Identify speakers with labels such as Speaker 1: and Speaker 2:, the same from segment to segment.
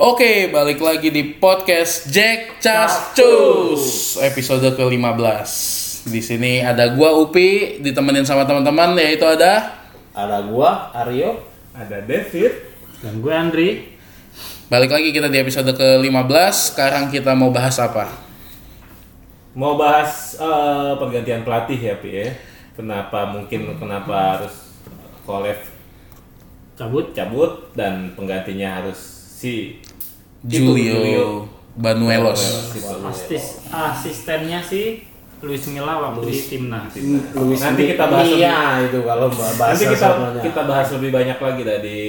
Speaker 1: Oke, balik lagi di podcast Jack Cas Cus episode ke-15. Di sini ada gua Upi ditemenin sama teman-teman yaitu ada
Speaker 2: Ada gua, Aryo.
Speaker 3: Ada David.
Speaker 4: Dan gue Andri.
Speaker 1: balik lagi kita di episode ke-15. Sekarang kita mau bahas apa?
Speaker 3: Mau bahas eh, pergantian pelatih ya, Pi ya. Kenapa mungkin kenapa harus Kolev
Speaker 4: Cabut.
Speaker 3: cabut dan penggantinya harus si itu,
Speaker 1: Julio Banuelos.
Speaker 4: Astis, asistennya sih Luis Milla waktu di timnas.
Speaker 2: Luis
Speaker 3: Nanti kita bahas lebih-
Speaker 2: Iya, itu kalau bahasa
Speaker 3: Nanti kita kita bahas lebih banyak lagi dah di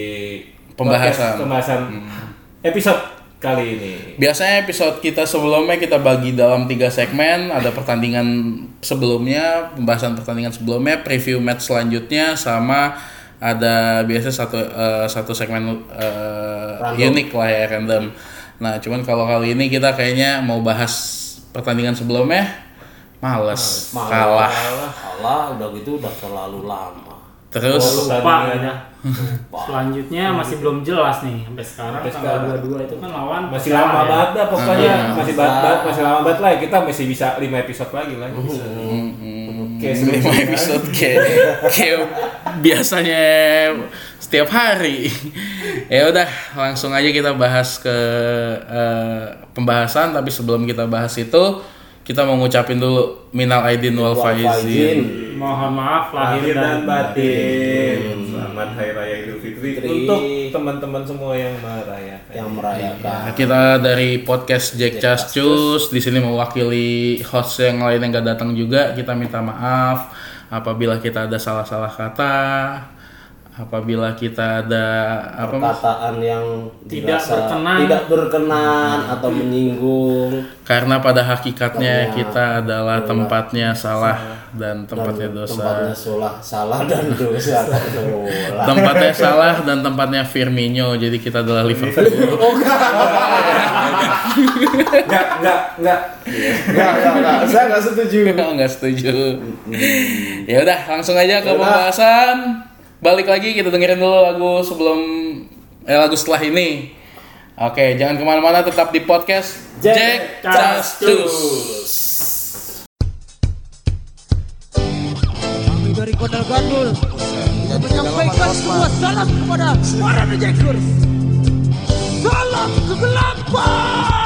Speaker 1: Pembahasan.
Speaker 3: pembahasan episode kali ini.
Speaker 1: Biasanya episode kita sebelumnya kita bagi dalam tiga segmen. Ada pertandingan sebelumnya, pembahasan pertandingan sebelumnya, preview match selanjutnya, sama ada biasa satu eh, satu segmen
Speaker 2: Random.
Speaker 1: unik lah ya random. Nah, cuman kalau kali ini kita kayaknya mau bahas pertandingan sebelumnya, males,
Speaker 2: Malah.
Speaker 1: kalah.
Speaker 2: Kalah, udah gitu udah terlalu lama.
Speaker 1: Terus
Speaker 4: Lupa ya. Selanjutnya masih belum jelas nih sampai sekarang
Speaker 3: Sampai
Speaker 4: tanggal
Speaker 3: sekarang.
Speaker 4: 22 itu kan lawan
Speaker 3: Masih lama
Speaker 4: ya.
Speaker 3: banget dah pokoknya
Speaker 1: Hmm.
Speaker 3: masih ba- ba- masih lama banget lah ya. kita masih bisa 5 episode lagi lah. Kayak
Speaker 1: lima
Speaker 3: sebelum-
Speaker 1: episode kayak kayak biasanya setiap hari. ya udah langsung aja kita bahas ke eh, pembahasan tapi sebelum kita bahas itu kita mau ngucapin dulu minal aidin wal faizin.
Speaker 4: Mohon maaf
Speaker 3: lahir dan
Speaker 4: dan
Speaker 3: batin. Selamat Hari Raya Idul Fitri
Speaker 2: Fitri.
Speaker 3: untuk teman-teman semua yang merayakan.
Speaker 2: Yang merayakan.
Speaker 1: Nah, kita dari podcast Jack Cascus di sini mewakili host yang lain yang gak datang juga kita minta maaf apabila kita ada salah-salah kata apabila kita ada apa Mas?
Speaker 2: Perkataan yang
Speaker 4: Tidak
Speaker 2: dirasa
Speaker 4: berkenan.
Speaker 2: tidak berkenan atau menyinggung
Speaker 1: Karena pada hakikatnya
Speaker 2: Tempatnya
Speaker 1: kita adalah tempatnya salah dan tempatnya
Speaker 2: dan
Speaker 1: dosa.
Speaker 2: tempatnya salah salah dan dosa.
Speaker 1: Tempatnya salah dan tempatnya Firmino. Jadi kita adalah Liverpool.
Speaker 3: Enggak, enggak, enggak.
Speaker 2: Enggak, enggak, enggak. Saya enggak setuju.
Speaker 1: Enggak setuju. Ya udah, langsung aja ke pembahasan. Balik lagi kita dengerin dulu lagu sebelum eh lagu setelah ini. Oke, jangan ke mana-mana, tetap di podcast
Speaker 2: Jack
Speaker 1: Jack Castus.
Speaker 5: Kami dari Kota Gandul menyampaikan salam kepada para Jackers. Salam kegelapan.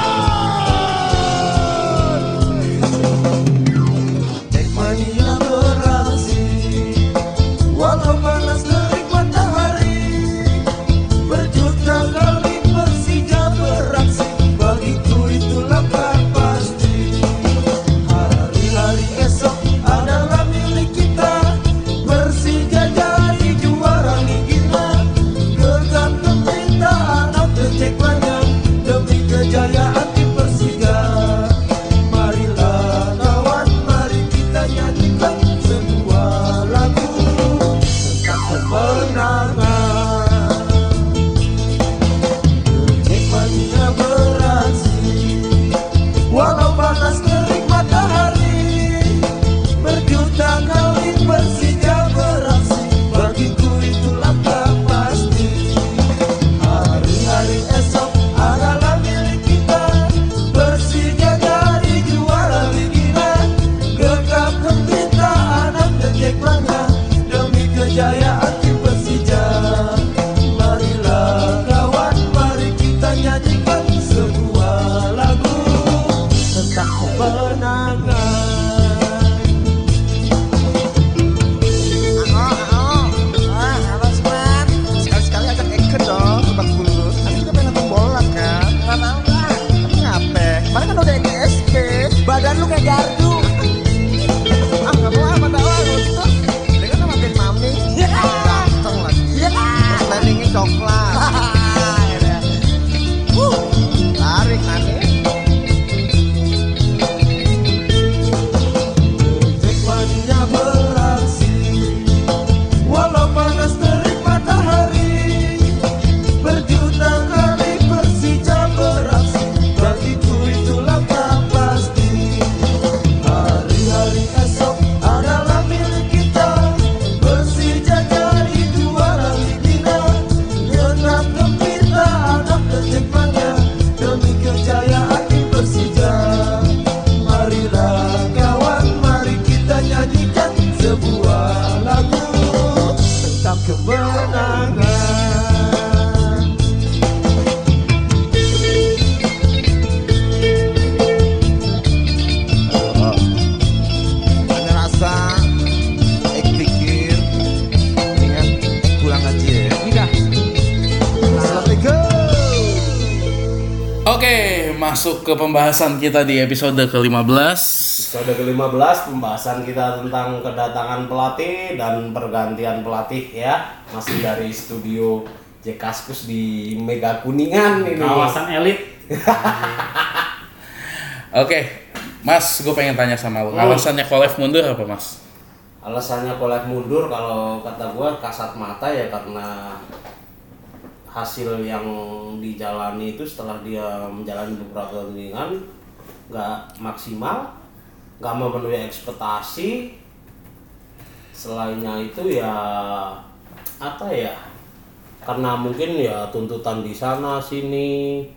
Speaker 1: Masuk ke pembahasan kita di episode ke-15.
Speaker 2: Episode ke-15 pembahasan kita tentang kedatangan pelatih dan pergantian pelatih ya. Masih dari studio Jekaskus di Mega Kuningan ini.
Speaker 4: Kawasan elit.
Speaker 1: Oke, Mas, gue pengen tanya sama lu. Alasannya Kolev mundur apa, Mas?
Speaker 2: Alasannya kolek mundur kalau kata gua kasat mata ya karena hasil yang dijalani itu setelah dia menjalani beberapa pertandingan nggak maksimal, nggak memenuhi ekspektasi. Selainnya itu ya apa ya? Karena mungkin ya tuntutan di sana sini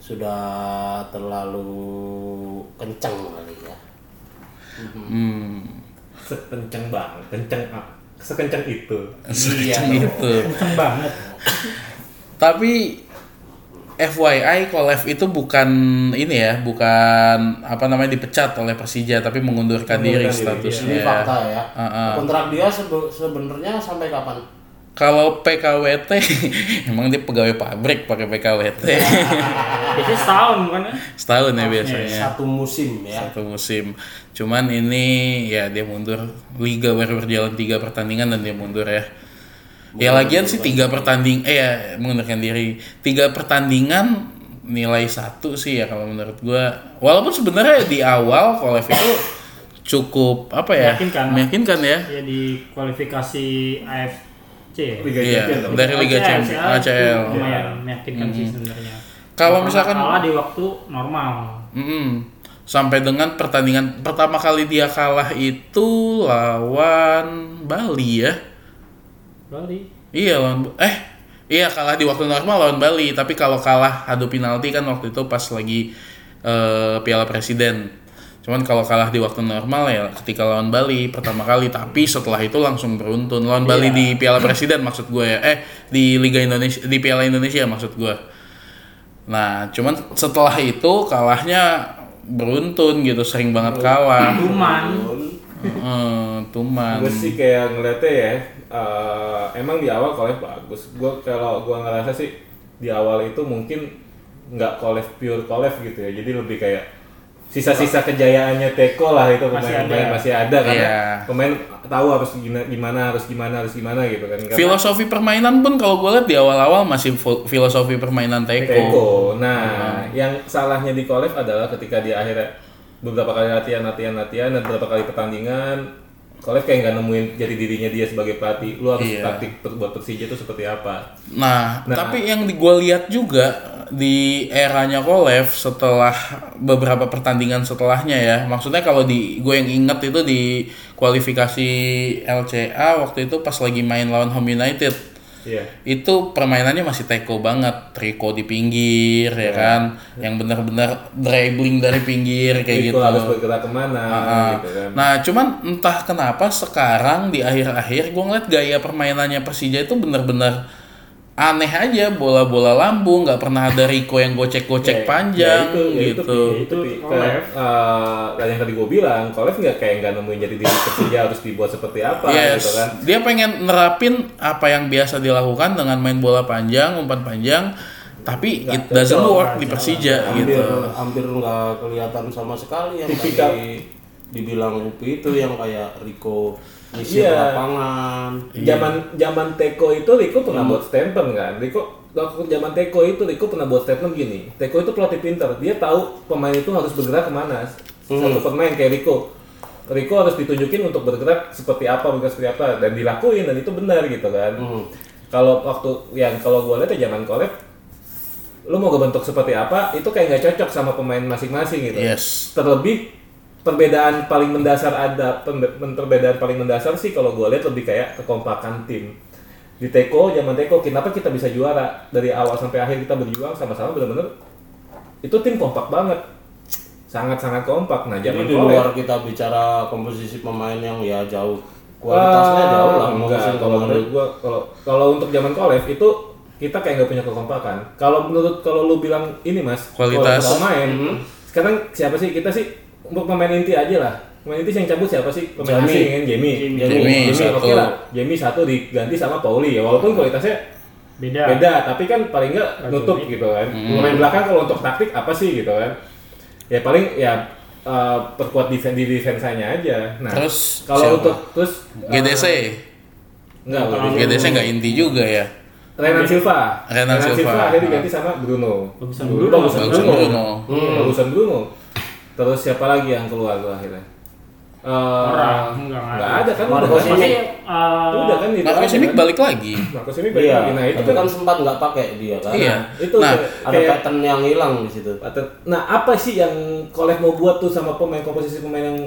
Speaker 2: sudah terlalu kenceng kali ya.
Speaker 1: Hmm,
Speaker 3: Sekenceng banget, kenceng ah, sekenceng itu.
Speaker 1: secang itu.
Speaker 4: Kenceng banget.
Speaker 1: Tapi FYI Kolev itu bukan ini ya, bukan apa namanya dipecat oleh Persija tapi mengundurkan diri
Speaker 3: Mengundurkan diri,
Speaker 1: statusnya.
Speaker 2: Ini fakta ya.
Speaker 1: Heeh.
Speaker 2: Kontrak dia sebe- sebenarnya sampai kapan?
Speaker 1: Kalau PKWT emang dia pegawai pabrik pakai PKWT.
Speaker 4: Biasanya setahun kan ya?
Speaker 1: Setahun ya biasanya.
Speaker 2: Satu musim ya.
Speaker 1: Satu musim. Cuman ini ya dia mundur liga baru berjalan tiga pertandingan dan dia mundur ya. Ya lagian sih tiga pertanding eh ya mengundurkan diri. Tiga pertandingan nilai satu sih ya kalau menurut gua. Walaupun sebenarnya di awal Kolev itu cukup apa ya?
Speaker 4: Meyakinkan.
Speaker 1: Meyakinkan ya.
Speaker 4: Ya di kualifikasi AFC. ya?
Speaker 3: Liga
Speaker 1: Iya,
Speaker 3: Champions dong.
Speaker 1: dari Liga
Speaker 4: ACL,
Speaker 1: Champions
Speaker 4: ACL. Lumayan meyakinkan sih sebenarnya.
Speaker 1: Kalau misalkan-
Speaker 4: kalah di waktu normal.
Speaker 1: Mm-mm. Sampai dengan pertandingan pertama kali dia kalah itu lawan Bali ya.
Speaker 4: Bali.
Speaker 1: Iya lawan eh iya kalah di waktu normal lawan Bali, tapi kalau kalah adu penalti kan waktu itu pas lagi eh, Piala Presiden. Cuman kalau kalah di waktu normal ya ketika lawan Bali pertama kali, tapi setelah itu langsung beruntun lawan Bali di Piala Presiden maksud gue ya. Eh di Liga Indonesia di Piala Indonesia maksud gue. Nah, cuman setelah itu kalahnya beruntun gitu, sering banget kalah.
Speaker 4: Cuman
Speaker 1: Heeh, tuman.
Speaker 3: Gue sih kayak ngeliatnya ya, eh, emang di awal Kolev bagus. Gue kalau gue ngerasa sih di awal itu mungkin nggak Kolev pure Kolev gitu ya. Jadi lebih kayak sisa-sisa kejayaannya Teko lah itu
Speaker 4: Masih
Speaker 3: pemain-pemain
Speaker 4: ada.
Speaker 3: masih ada karena
Speaker 1: Iya.
Speaker 3: pemain tahu harus gimana, gimana harus gimana harus gimana gitu kan. Karena
Speaker 1: Filosofi permainan pun kalau gue lihat di awal-awal masih filosofi permainan Teko.
Speaker 3: Teko. Nah, yang salahnya di Kolev adalah ketika di akhirnya beberapa kali latihan, latihan, latihan dan beberapa kali pertandingan, Kolev kayak nggak nemuin jadi dirinya dia sebagai pelatih. Lu harus
Speaker 1: Iya.
Speaker 3: taktik buat Persija itu seperti apa?
Speaker 1: Nah,
Speaker 3: Nah.
Speaker 1: tapi yang gue lihat juga di eranya Kolev setelah beberapa pertandingan setelahnya ya, maksudnya kalau di gue yang inget itu di kualifikasi LCA waktu itu pas lagi main lawan Home United
Speaker 3: Iya.
Speaker 1: itu permainannya masih teko banget. Triko di pinggir ya kan? Yang benar-benar dribbling dari pinggir kayak
Speaker 3: Itu
Speaker 1: gitu.
Speaker 3: harus bergerak ke mana
Speaker 1: Ah,
Speaker 3: gitu kan.
Speaker 1: Nah, cuman entah kenapa sekarang di akhir-akhir gue ngeliat gaya permainannya Persija itu bener-bener aneh aja, bola-bola lambung, nggak pernah ada Rico yang
Speaker 3: Ya,
Speaker 1: gocek-gocek panjang
Speaker 3: ya itu, ya itu,
Speaker 1: gitu.
Speaker 3: Pi. itu, Pi.
Speaker 4: Kolev.
Speaker 3: kayak eh, yang tadi gue bilang, Kolev nggak kayak nggak nemuin jadi diri Persija harus dibuat seperti apa
Speaker 1: Yes,
Speaker 3: gitu kan.
Speaker 1: dia pengen nerapin apa yang biasa dilakukan dengan main bola panjang, umpan panjang, tapi it
Speaker 3: Nggak
Speaker 1: doesn't work di Persija
Speaker 2: hampir
Speaker 1: gitu.
Speaker 2: hampir nggak kelihatan sama sekali yang tadi dibilang Upi itu yang kayak Rico ngisi
Speaker 3: Iya.
Speaker 2: lapangan
Speaker 3: Zaman zaman Teko itu Riko pernah buat statement kan. Riko waktu zaman Teko itu Riko pernah buat statement gini. Teko itu pelatih pinter. Dia tahu pemain itu harus bergerak ke mana. Satu pemain kayak Riko. Riko harus ditunjukin untuk bergerak seperti apa, bergerak seperti apa dan dilakuin dan itu benar gitu kan. Kalau waktu yang kalau gue lihat ya zaman Kolev lu mau kebentuk seperti apa itu kayak nggak cocok sama pemain masing-masing gitu.
Speaker 1: Yes.
Speaker 3: Terlebih perbedaan paling mendasar ada perbedaan paling mendasar sih kalau gue lihat lebih kayak kekompakan tim. Di Teko zaman Teko kenapa kita bisa juara dari awal sampai akhir kita berjuang sama-sama benar-benar itu tim kompak banget. Sangat-sangat kompak. Nah,
Speaker 2: jadi
Speaker 3: zaman
Speaker 2: di luar kita bicara komposisi pemain yang ya jauh kualitasnya
Speaker 3: Ah,
Speaker 2: jauh lah
Speaker 3: enggak. Kalau menurut gua kalau kalau untuk zaman Kolev itu kita kayak nggak punya kekompakan. Kalau menurut kalau lu bilang ini mas
Speaker 1: Kualitas.
Speaker 3: pemain, sekarang siapa sih kita sih untuk pemain inti aja lah. Pemain inti yang cabut siapa sih? Pemain
Speaker 2: Jamie.
Speaker 3: asing kan Jamie.
Speaker 4: Jamie.
Speaker 1: Jamie, satu.
Speaker 3: oke lah. Jamie satu diganti sama Pauli ya walaupun kualitasnya
Speaker 4: Beda.
Speaker 3: beda tapi kan paling nggak nutup gitu kan pemain belakang kalau untuk taktik apa sih gitu kan ya paling ya eh, perkuat defense di defense-nya aja nah
Speaker 1: Terus
Speaker 3: kalau untuk terus eh,
Speaker 1: GDC.
Speaker 3: enggak
Speaker 4: Kalau
Speaker 3: bukan
Speaker 1: GDC nggak inti juga ya.
Speaker 3: Renan Silva
Speaker 1: Renan Silva.
Speaker 3: akhirnya diganti sama Bruno
Speaker 4: Bagusan Bruno.
Speaker 3: bagusan
Speaker 1: Bagusan
Speaker 3: Bruno,
Speaker 1: Bruno.
Speaker 3: Hmm, bagusan Bruno terus siapa lagi yang keluar tuh akhirnya Eh,
Speaker 4: Orang, enggak
Speaker 3: nggak ada kan
Speaker 2: Marco
Speaker 3: udah kan?
Speaker 2: Simic.
Speaker 4: Eh,
Speaker 3: udah kan itu
Speaker 1: Marco Simic
Speaker 3: kan?
Speaker 1: balik lagi.
Speaker 3: Marco Simic balik
Speaker 2: Iya,
Speaker 3: lagi. nah itu
Speaker 2: tapi
Speaker 3: kan
Speaker 2: kan sempat nggak pakai dia kan.
Speaker 1: Iya.
Speaker 3: itu
Speaker 1: Nah,
Speaker 3: kayak-
Speaker 2: Ada
Speaker 3: kayak
Speaker 2: pattern yang hilang di situ.
Speaker 3: Atau- Nah, apa sih yang Kolek mau buat tuh sama pemain komposisi pemain yang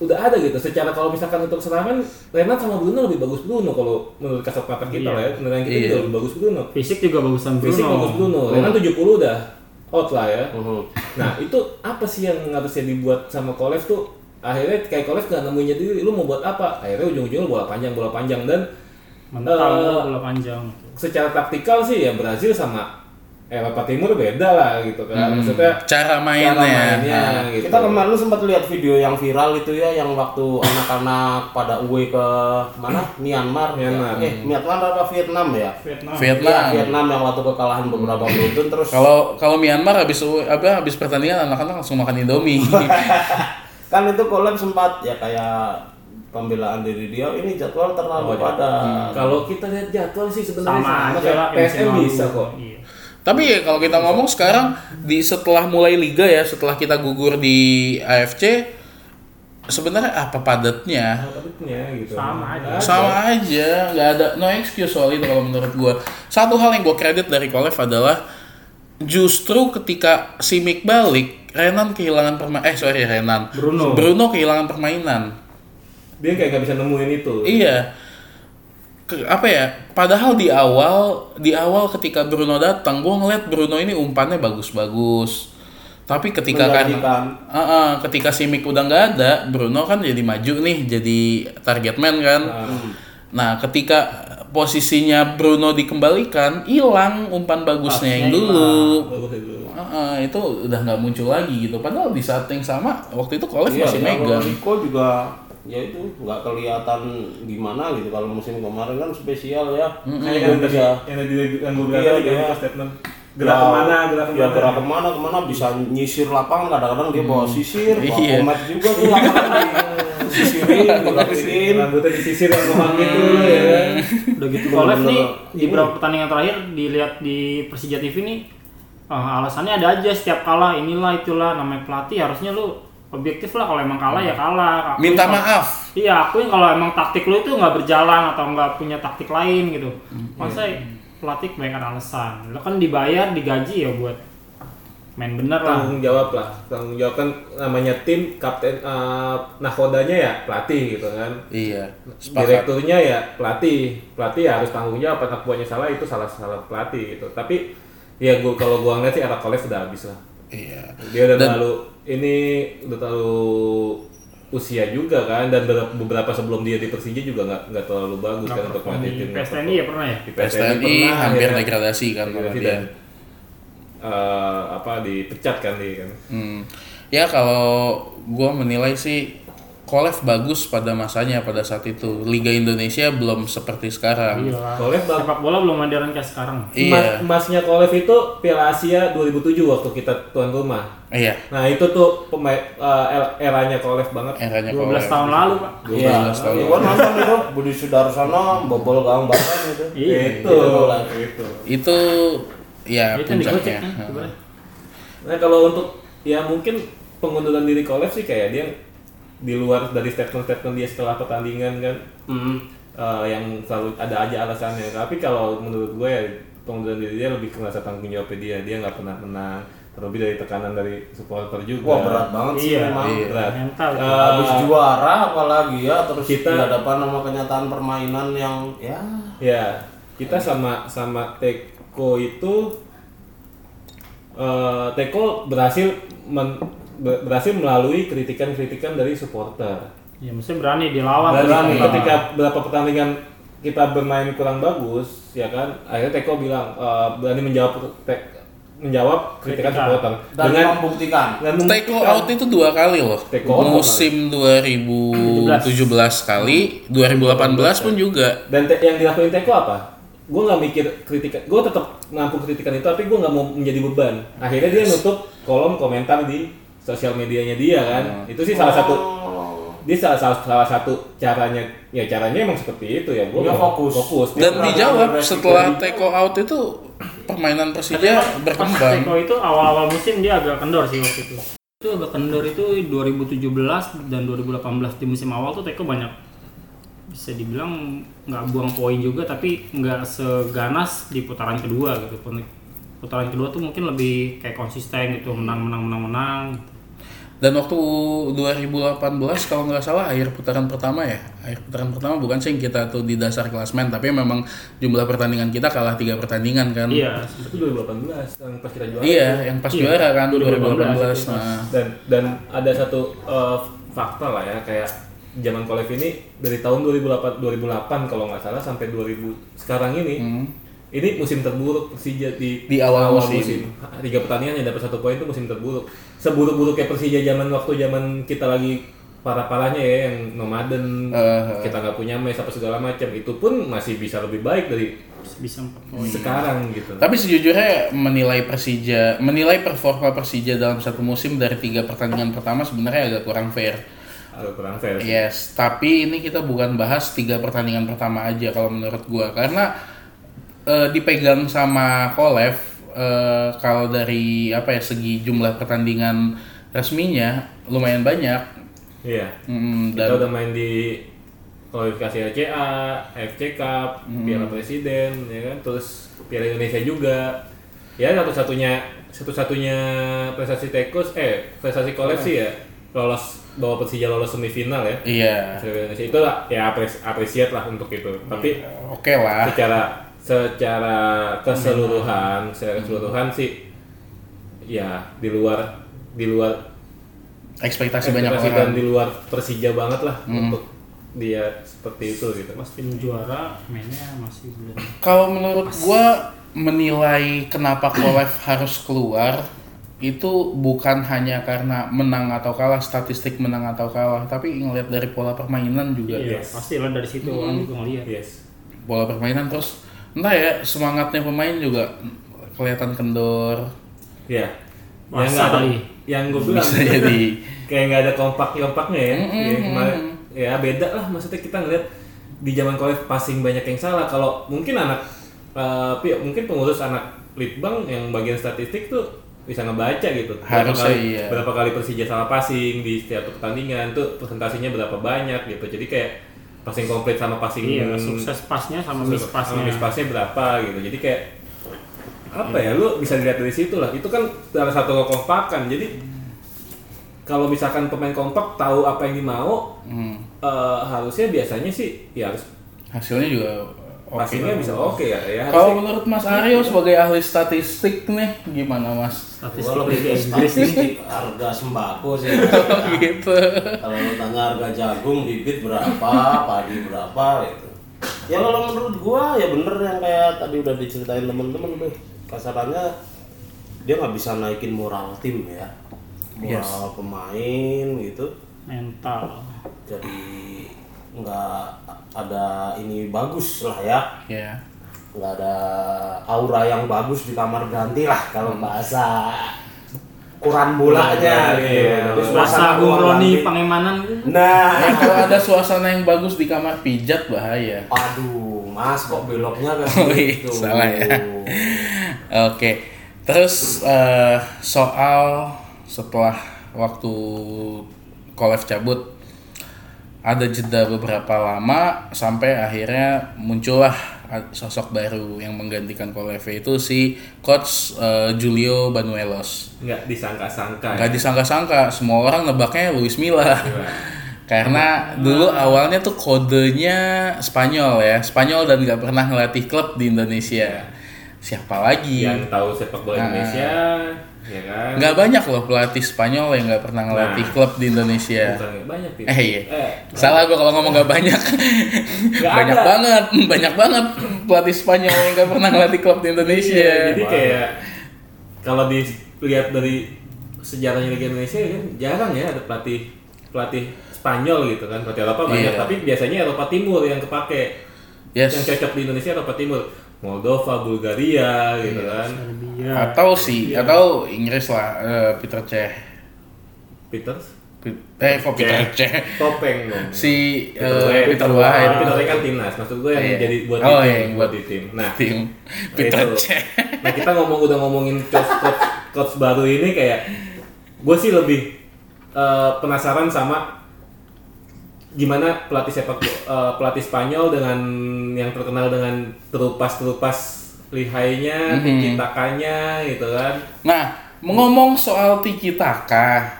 Speaker 3: udah ada gitu? Secara kalau misalkan untuk serangan, Renat sama Bruno lebih bagus Bruno kalau menurut kasat mata kita
Speaker 4: Iya.
Speaker 3: lah ya. Penilaian kita
Speaker 1: Iya.
Speaker 3: juga lebih bagus Bruno.
Speaker 4: Fisik juga bagusan Bruno.
Speaker 3: Fisik bagus Bruno. Renat 70 udah out lah ya.
Speaker 2: Mhm.
Speaker 3: Nah, itu apa sih yang harusnya dibuat sama Kolev tuh? Akhirnya kayak Kolev gak nemuin diri, lu mau buat apa? Akhirnya ujung-ujungnya bola panjang, bola panjang dan
Speaker 4: Mental
Speaker 3: Eh,
Speaker 4: bola panjang.
Speaker 3: secara taktikal sih ya Brazil sama Eropa Timur beda lah gitu kan. Maksudnya
Speaker 1: Cara mainnya.
Speaker 3: cara mainnya
Speaker 1: Nah,
Speaker 3: gitu.
Speaker 2: Kita kemarin sempat lihat video yang viral itu ya, yang waktu anak-anak pada away ke mana? Myanmar.
Speaker 3: Myanmar.
Speaker 2: Eh, Myanmar apa Vietnam ya?
Speaker 4: Vietnam.
Speaker 1: Vietnam.
Speaker 2: Iya, Vietnam yang waktu kekalahan beberapa beruntun terus
Speaker 1: Kalau kalau Myanmar habis apa habis pertandingan anak-anak langsung makan Indomie.
Speaker 2: kan itu collab sempat ya kayak pembelaan diri dia ini jadwal terlalu
Speaker 3: Oh, iya.
Speaker 2: padat.
Speaker 3: Kalau kita lihat jadwal sih sebenarnya
Speaker 4: Sama aja
Speaker 3: kayak
Speaker 4: lah.
Speaker 3: PSM bisa kok.
Speaker 4: Iya.
Speaker 1: Tapi ya kalau kita ngomong sekarang di setelah mulai liga ya, setelah kita gugur di AFC sebenarnya apa padatnya?
Speaker 3: Padatnya gitu.
Speaker 4: Sama aja.
Speaker 3: Nggak ada.
Speaker 1: Sama aja, nggak ada no excuse soal itu kalau menurut gua. Satu hal yang gua kredit dari Kolev adalah justru ketika Simic balik, Renan kehilangan permainan eh sorry Renan.
Speaker 4: Bruno.
Speaker 1: Bruno kehilangan permainan.
Speaker 3: Dia kayak nggak bisa nemuin itu.
Speaker 1: Iya. Ke- apa ya? Padahal di awal di awal ketika Bruno datang, gua ngeliat Bruno ini umpannya bagus-bagus. Tapi ketika kan
Speaker 2: Menjanjikan.
Speaker 1: Heeh, ketika Simic udah nggak ada, Bruno kan jadi maju nih, jadi target man kan. Nah, ketika posisinya Bruno dikembalikan, hilang umpan bagusnya yang dulu.
Speaker 3: Bagus itu.
Speaker 1: Udah nggak muncul lagi gitu. Padahal di saat yang sama waktu itu Kolev
Speaker 2: Iya,
Speaker 1: masih megang.
Speaker 2: Rico juga ya itu nggak kelihatan gimana gitu kalau musim kemarin kan spesial ya.
Speaker 3: Kayak yang tadi yang tadi yang gue bilang
Speaker 2: Iya,
Speaker 3: tadi
Speaker 2: iya.
Speaker 3: statement. Gerak ke mana, gerak
Speaker 2: ya
Speaker 3: ke mana.
Speaker 2: gerak ke mana ke mana bisa nyisir lapangan kadang-kadang dia bawa sisir bawa
Speaker 1: Iya.
Speaker 2: komet juga tuh lapangan disisirin dirapiin
Speaker 3: Rambutnya disisir yang ke mana gitu ya kan.
Speaker 4: Udah gitu. Kolev nih di beberapa pertandingan terakhir dilihat di Persija TV nih eh, alasannya ada aja setiap kalah inilah itulah namanya pelatih harusnya lu objektif lah kalau emang kalah ya kalah. Akuin
Speaker 1: Minta maaf.
Speaker 4: Iya, akuin kalau emang taktik lu itu nggak berjalan atau nggak punya taktik lain gitu. Masa pelatih kebanyakan alasan. Lu kan dibayar, digaji ya buat main bener lah.
Speaker 3: tanggung jawab lah tanggung jawab kan namanya tim kapten eh, nahodanya ya pelatih gitu kan
Speaker 1: Iya, sepakat.
Speaker 3: direkturnya ya pelatih pelatih ya harus tanggung jawab anak buahnya salah itu salah salah pelatih gitu tapi ya gua kalau gua ngeliat sih era Kolev udah habis lah
Speaker 1: Iya.
Speaker 3: dia udah
Speaker 1: Dan-
Speaker 3: terlalu ini udah terlalu usia juga kan dan beberapa, sebelum dia di Persija juga nggak nggak terlalu bagus kan untuk
Speaker 4: di
Speaker 3: tim
Speaker 4: PSTNI ya pernah ya?
Speaker 3: di
Speaker 1: PSTNI
Speaker 3: pernah,
Speaker 1: hampir
Speaker 3: ya.
Speaker 1: degradasi kan sama
Speaker 3: Degradasi
Speaker 1: dia.
Speaker 3: dan eh, apa dipecat kan dia kan
Speaker 1: Hmm. Ya kalau gua menilai sih Kolev bagus pada masanya pada saat itu. Liga Indonesia belum seperti sekarang.
Speaker 4: Iya.
Speaker 3: Kolev
Speaker 4: Sepak bola belum modern kayak sekarang.
Speaker 1: Iya.
Speaker 3: Emas, emasnya Kolev itu Piala Asia 2007 waktu kita tuan rumah.
Speaker 1: Iya.
Speaker 3: Nah itu tuh pemain er- eranya Kolev banget.
Speaker 1: Eranya
Speaker 4: 12
Speaker 1: Kolev.
Speaker 4: tahun lalu, Pak.
Speaker 2: Iya,
Speaker 1: 12 tahun.
Speaker 2: gua nonton itu Budi Sudarsono bobol gawang Batam itu.
Speaker 4: Iya.
Speaker 3: Itu,
Speaker 2: Itu.
Speaker 3: itu.
Speaker 1: Ya
Speaker 4: Itu
Speaker 1: puncaknya.
Speaker 4: kan.
Speaker 3: Nah kalau untuk ya mungkin pengunduran diri Kolev sih kayak dia di luar dari statement-statement dia setelah pertandingan kan
Speaker 2: Hmm.
Speaker 3: eh, yang selalu ada aja alasannya. Tapi kalau menurut gue ya pengunduran diri dia lebih ke rasa tanggung jawabnya dia. Dia nggak pernah menang. Terlebih dari tekanan dari supporter juga.
Speaker 2: Wah berat banget sih
Speaker 4: Iya.
Speaker 2: memang.
Speaker 1: Iya.
Speaker 3: Berat.
Speaker 4: Mental.
Speaker 3: Eh,
Speaker 2: Habis juara apalagi ya terus
Speaker 3: Kita-
Speaker 2: dihadapan sama kenyataan permainan yang ya
Speaker 3: Ya, kita sama sama Teko itu eh Teko berhasil men- berhasil melalui kritikan-kritikan dari supporter.
Speaker 4: Ya mesti berani dilawan.
Speaker 3: Dan
Speaker 2: berani.
Speaker 3: ketika beberapa pertandingan kita bermain kurang bagus, ya kan, akhirnya Teko bilang eh, berani menjawab te- menjawab kritikan supporter
Speaker 2: dan
Speaker 3: dengan
Speaker 2: membuktikan.
Speaker 1: Take
Speaker 3: membuktikan-
Speaker 1: out itu dua kali loh.
Speaker 3: Take out
Speaker 1: Musim 2017 kali, 2018 pun juga.
Speaker 3: dan te- yang dilakuin Teko apa? gue nggak mikir kritikan gue tetap ngampung kritikan itu tapi gue nggak mau menjadi beban akhirnya dia nutup kolom komentar di sosial medianya dia kan
Speaker 1: Hmm.
Speaker 3: itu sih salah satu
Speaker 2: Oh.
Speaker 3: dia salah, salah, salah satu caranya ya caranya emang seperti itu ya gue
Speaker 2: fokus.
Speaker 3: fokus
Speaker 1: Dan
Speaker 2: Dia
Speaker 1: dijawab setelah take out itu permainan Persija berkembang.
Speaker 4: Teko itu awal-awal musim dia agak kendor sih waktu itu. Itu agak kendor itu 2017 dan 2018 di musim awal tuh Teko banyak bisa dibilang nggak buang poin juga tapi nggak seganas di putaran kedua gitu. Putaran kedua tuh mungkin lebih kayak konsisten gitu menang menang menang menang.
Speaker 1: Dan waktu 2018 kalau nggak salah akhir putaran pertama ya, akhir putaran pertama bukan sih kita tuh di dasar klasmen, tapi memang jumlah pertandingan kita kalah tiga pertandingan kan.
Speaker 4: Iya.
Speaker 3: itu 2018 yang pas kita juara
Speaker 1: Iya, yang pas
Speaker 4: Iya,
Speaker 1: juara kan
Speaker 4: 2018,
Speaker 1: 2018. Nah,
Speaker 3: dan dan ada satu eh, fakta lah ya kayak zaman Kolev ini dari tahun 2008 2008 kalau nggak salah sampai 2000 sekarang ini ini musim terburuk Persija di,
Speaker 1: Di awal musim.
Speaker 3: tiga pertandingan yang dapat satu poin itu musim terburuk seburuk-buruknya Persija zaman waktu zaman kita lagi parah-parahnya ya yang nomaden
Speaker 1: Eh,
Speaker 3: kita nggak punya mes apa segala macam itu pun masih bisa lebih baik dari
Speaker 4: Bisa empat poin.
Speaker 3: sekarang gitu
Speaker 1: Tapi sejujurnya menilai Persija, menilai performa Persija dalam satu musim dari tiga pertandingan pertama sebenarnya agak kurang fair.
Speaker 3: agak kurang fair sih.
Speaker 1: Yes, tapi ini kita bukan bahas tiga pertandingan pertama aja kalau menurut gua karena eh, dipegang sama Kolev eh, kalau dari apa ya segi jumlah pertandingan resminya lumayan banyak.
Speaker 3: Iya.
Speaker 1: Mm,
Speaker 3: kita
Speaker 1: dan
Speaker 3: udah main di kualifikasi ACA, AFC Cup, Piala Presiden, ya kan, terus Piala Indonesia juga. Ya satu-satunya satu-satunya prestasi Tekos, eh prestasi koleksi ya lolos bawa Persija lolos semifinal ya.
Speaker 1: iya.
Speaker 3: Itu lah ya apres, apresiat lah untuk itu. Tapi
Speaker 1: oke lah.
Speaker 3: secara secara keseluruhan, secara keseluruhan sih ya di luar di luar
Speaker 1: ekspektasi banyak
Speaker 3: ekspektasi dan
Speaker 1: orang.
Speaker 3: di luar Persija banget lah untuk dia seperti itu gitu.
Speaker 4: Pas tim juara mainnya masih belum.
Speaker 1: Kalau menurut gua menilai kenapa Kolev harus keluar itu bukan hanya karena menang atau kalah statistik menang atau kalah tapi ngelihat dari pola permainan juga
Speaker 4: Iya,
Speaker 3: Yes.
Speaker 4: pasti lah dari situ orang juga ngeliat.
Speaker 3: Yes.
Speaker 1: pola permainan terus entah ya semangatnya pemain juga kelihatan kendor
Speaker 3: Ya.
Speaker 4: Masa
Speaker 3: yang nggak ada,
Speaker 4: kali.
Speaker 3: yang gue bilang
Speaker 1: bisa jadi
Speaker 3: kayak nggak ada kompak kompaknya ya.
Speaker 1: Mm-mm,
Speaker 3: ya, kemarin, ya beda lah maksudnya kita ngeliat di zaman Kolev passing banyak yang salah. Kalau mungkin anak eh, pi- mungkin pengurus anak litbang yang bagian statistik tuh bisa ngebaca gitu. Berapa
Speaker 1: Harusnya
Speaker 3: kali,
Speaker 1: iya.
Speaker 3: Berapa kali Persija salah passing di setiap pertandingan tuh presentasinya berapa banyak gitu. Jadi kayak passing komplit sama passing
Speaker 4: Iya, sukses pasnya sama miss
Speaker 3: sama
Speaker 4: pasnya.
Speaker 3: miss passnya berapa gitu. Jadi kayak apa ya lu bisa dilihat dari situ lah. Itu kan salah satu kekompakan. Jadi kalau misalkan pemain kompak tahu apa yang dimau,
Speaker 1: hmm,
Speaker 3: eh, harusnya biasanya sih ya harus
Speaker 1: hasilnya juga oke
Speaker 3: passingnya bisa oke ya. ya
Speaker 1: kalau menurut Mas Aryo sebagai ahli statistik nih gimana Mas
Speaker 4: Statistik
Speaker 2: Gua lebih ke
Speaker 4: Inggris nih.
Speaker 2: statistik harga sembako sih.
Speaker 1: gitu
Speaker 2: Kalau lu tanya harga jagung, bibit berapa, padi berapa gitu. Ya kalau menurut gua ya bener yang kayak tadi udah diceritain temen-temen tuh. Kasarannya dia nggak bisa naikin moral tim ya. Moral pemain gitu.
Speaker 4: Mental.
Speaker 2: Jadi nggak ada ini bagus lah ya.
Speaker 1: ya
Speaker 2: nggak ada aura yang bagus di kamar ganti lah kalau bahasa ukuran bolanya gitu.
Speaker 3: Iya.
Speaker 2: Tapi
Speaker 4: Rasa
Speaker 2: suasana
Speaker 4: Bung
Speaker 2: ruang
Speaker 4: Roni
Speaker 2: ganti-
Speaker 4: Pangemanan gitu.
Speaker 2: Nah,
Speaker 1: Ya, kalau ada suasana yang bagus di kamar pijat bahaya
Speaker 2: aduh, Mas kok beloknya kan
Speaker 1: Oh, iya,
Speaker 2: gitu.
Speaker 1: salah ya. Oke, terus eh, soal setelah waktu Kolev cabut ada jeda beberapa lama sampai akhirnya muncullah sosok baru yang menggantikan Kolev itu si coach eh, Julio Banuelos.
Speaker 3: nggak disangka-sangka.
Speaker 1: Gak disangka-sangka, semua orang nebaknya Luis Milla.
Speaker 3: Iya.
Speaker 1: Karena dulu awalnya tuh kodenya Spanyol ya, Spanyol dan gak pernah ngelatih klub di Indonesia. Siapa lagi?
Speaker 3: Yang tahu sepak bola
Speaker 1: Nah.
Speaker 3: Indonesia, ya kan?
Speaker 1: Nggak banyak loh pelatih Spanyol yang nggak pernah ngelatih
Speaker 3: Nah.
Speaker 1: klub di Indonesia.
Speaker 3: Bukan banyak Pin.
Speaker 1: Eh iya.
Speaker 3: Eh,
Speaker 1: Salah gua kalau ngomong nggak banyak.
Speaker 3: Nggak
Speaker 1: banyak
Speaker 3: ada.
Speaker 1: banget, banyak banget pelatih Spanyol yang nggak pernah ngelatih klub di Indonesia.
Speaker 3: Iya, jadi kayak kalau dilihat dari sejarahnya Liga Indonesia kan jarang ya ada pelatih pelatih Spanyol gitu kan pelatih Eropa banyak
Speaker 1: Iya.
Speaker 3: tapi biasanya Eropa Timur yang kepake
Speaker 1: Yes.
Speaker 3: yang cocok di Indonesia Eropa Timur Moldova, Bulgaria gitu kan.
Speaker 4: Serbia.
Speaker 1: Atau si atau Inggris lah eh, Peter Cech.
Speaker 3: Peters
Speaker 1: Pit- Eh kok Peter Cech?
Speaker 3: topeng dong.
Speaker 1: Si
Speaker 3: Peter
Speaker 1: eh,
Speaker 3: Wright.
Speaker 1: Peter White.
Speaker 3: Peter Wright kan timnas. Maksud gue yang
Speaker 1: Iya.
Speaker 3: jadi buat
Speaker 1: Oh,
Speaker 3: di tim,
Speaker 1: iya, yang
Speaker 3: buat di tim. Nah,
Speaker 1: Tim
Speaker 3: Nah,
Speaker 1: Peter. Cech.
Speaker 3: Nah kita ngomong udah ngomongin coach coach, coach baru ini kayak gue sih lebih eh, penasaran sama gimana pelatih sepak eh, pelatih Spanyol dengan yang terkenal dengan terupas-terupas lihainya,
Speaker 1: Mhm.
Speaker 3: tiki takanya gitu kan.
Speaker 1: Nah, ngomong soal Tiki Taka,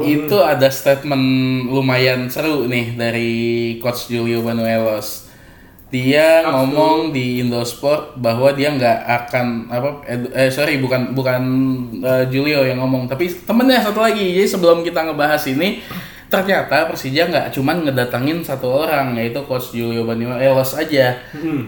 Speaker 1: itu ada statement lumayan seru nih dari Coach Julio Banuelos. Dia
Speaker 3: Absolut.
Speaker 1: ngomong di Indosport bahwa dia nggak akan apa eh sorry bukan bukan eh, Julio yang ngomong tapi temennya satu lagi jadi sebelum kita ngebahas ini ternyata Persija nggak cuman ngedatangin satu orang yaitu Coach Julio Banuelos aja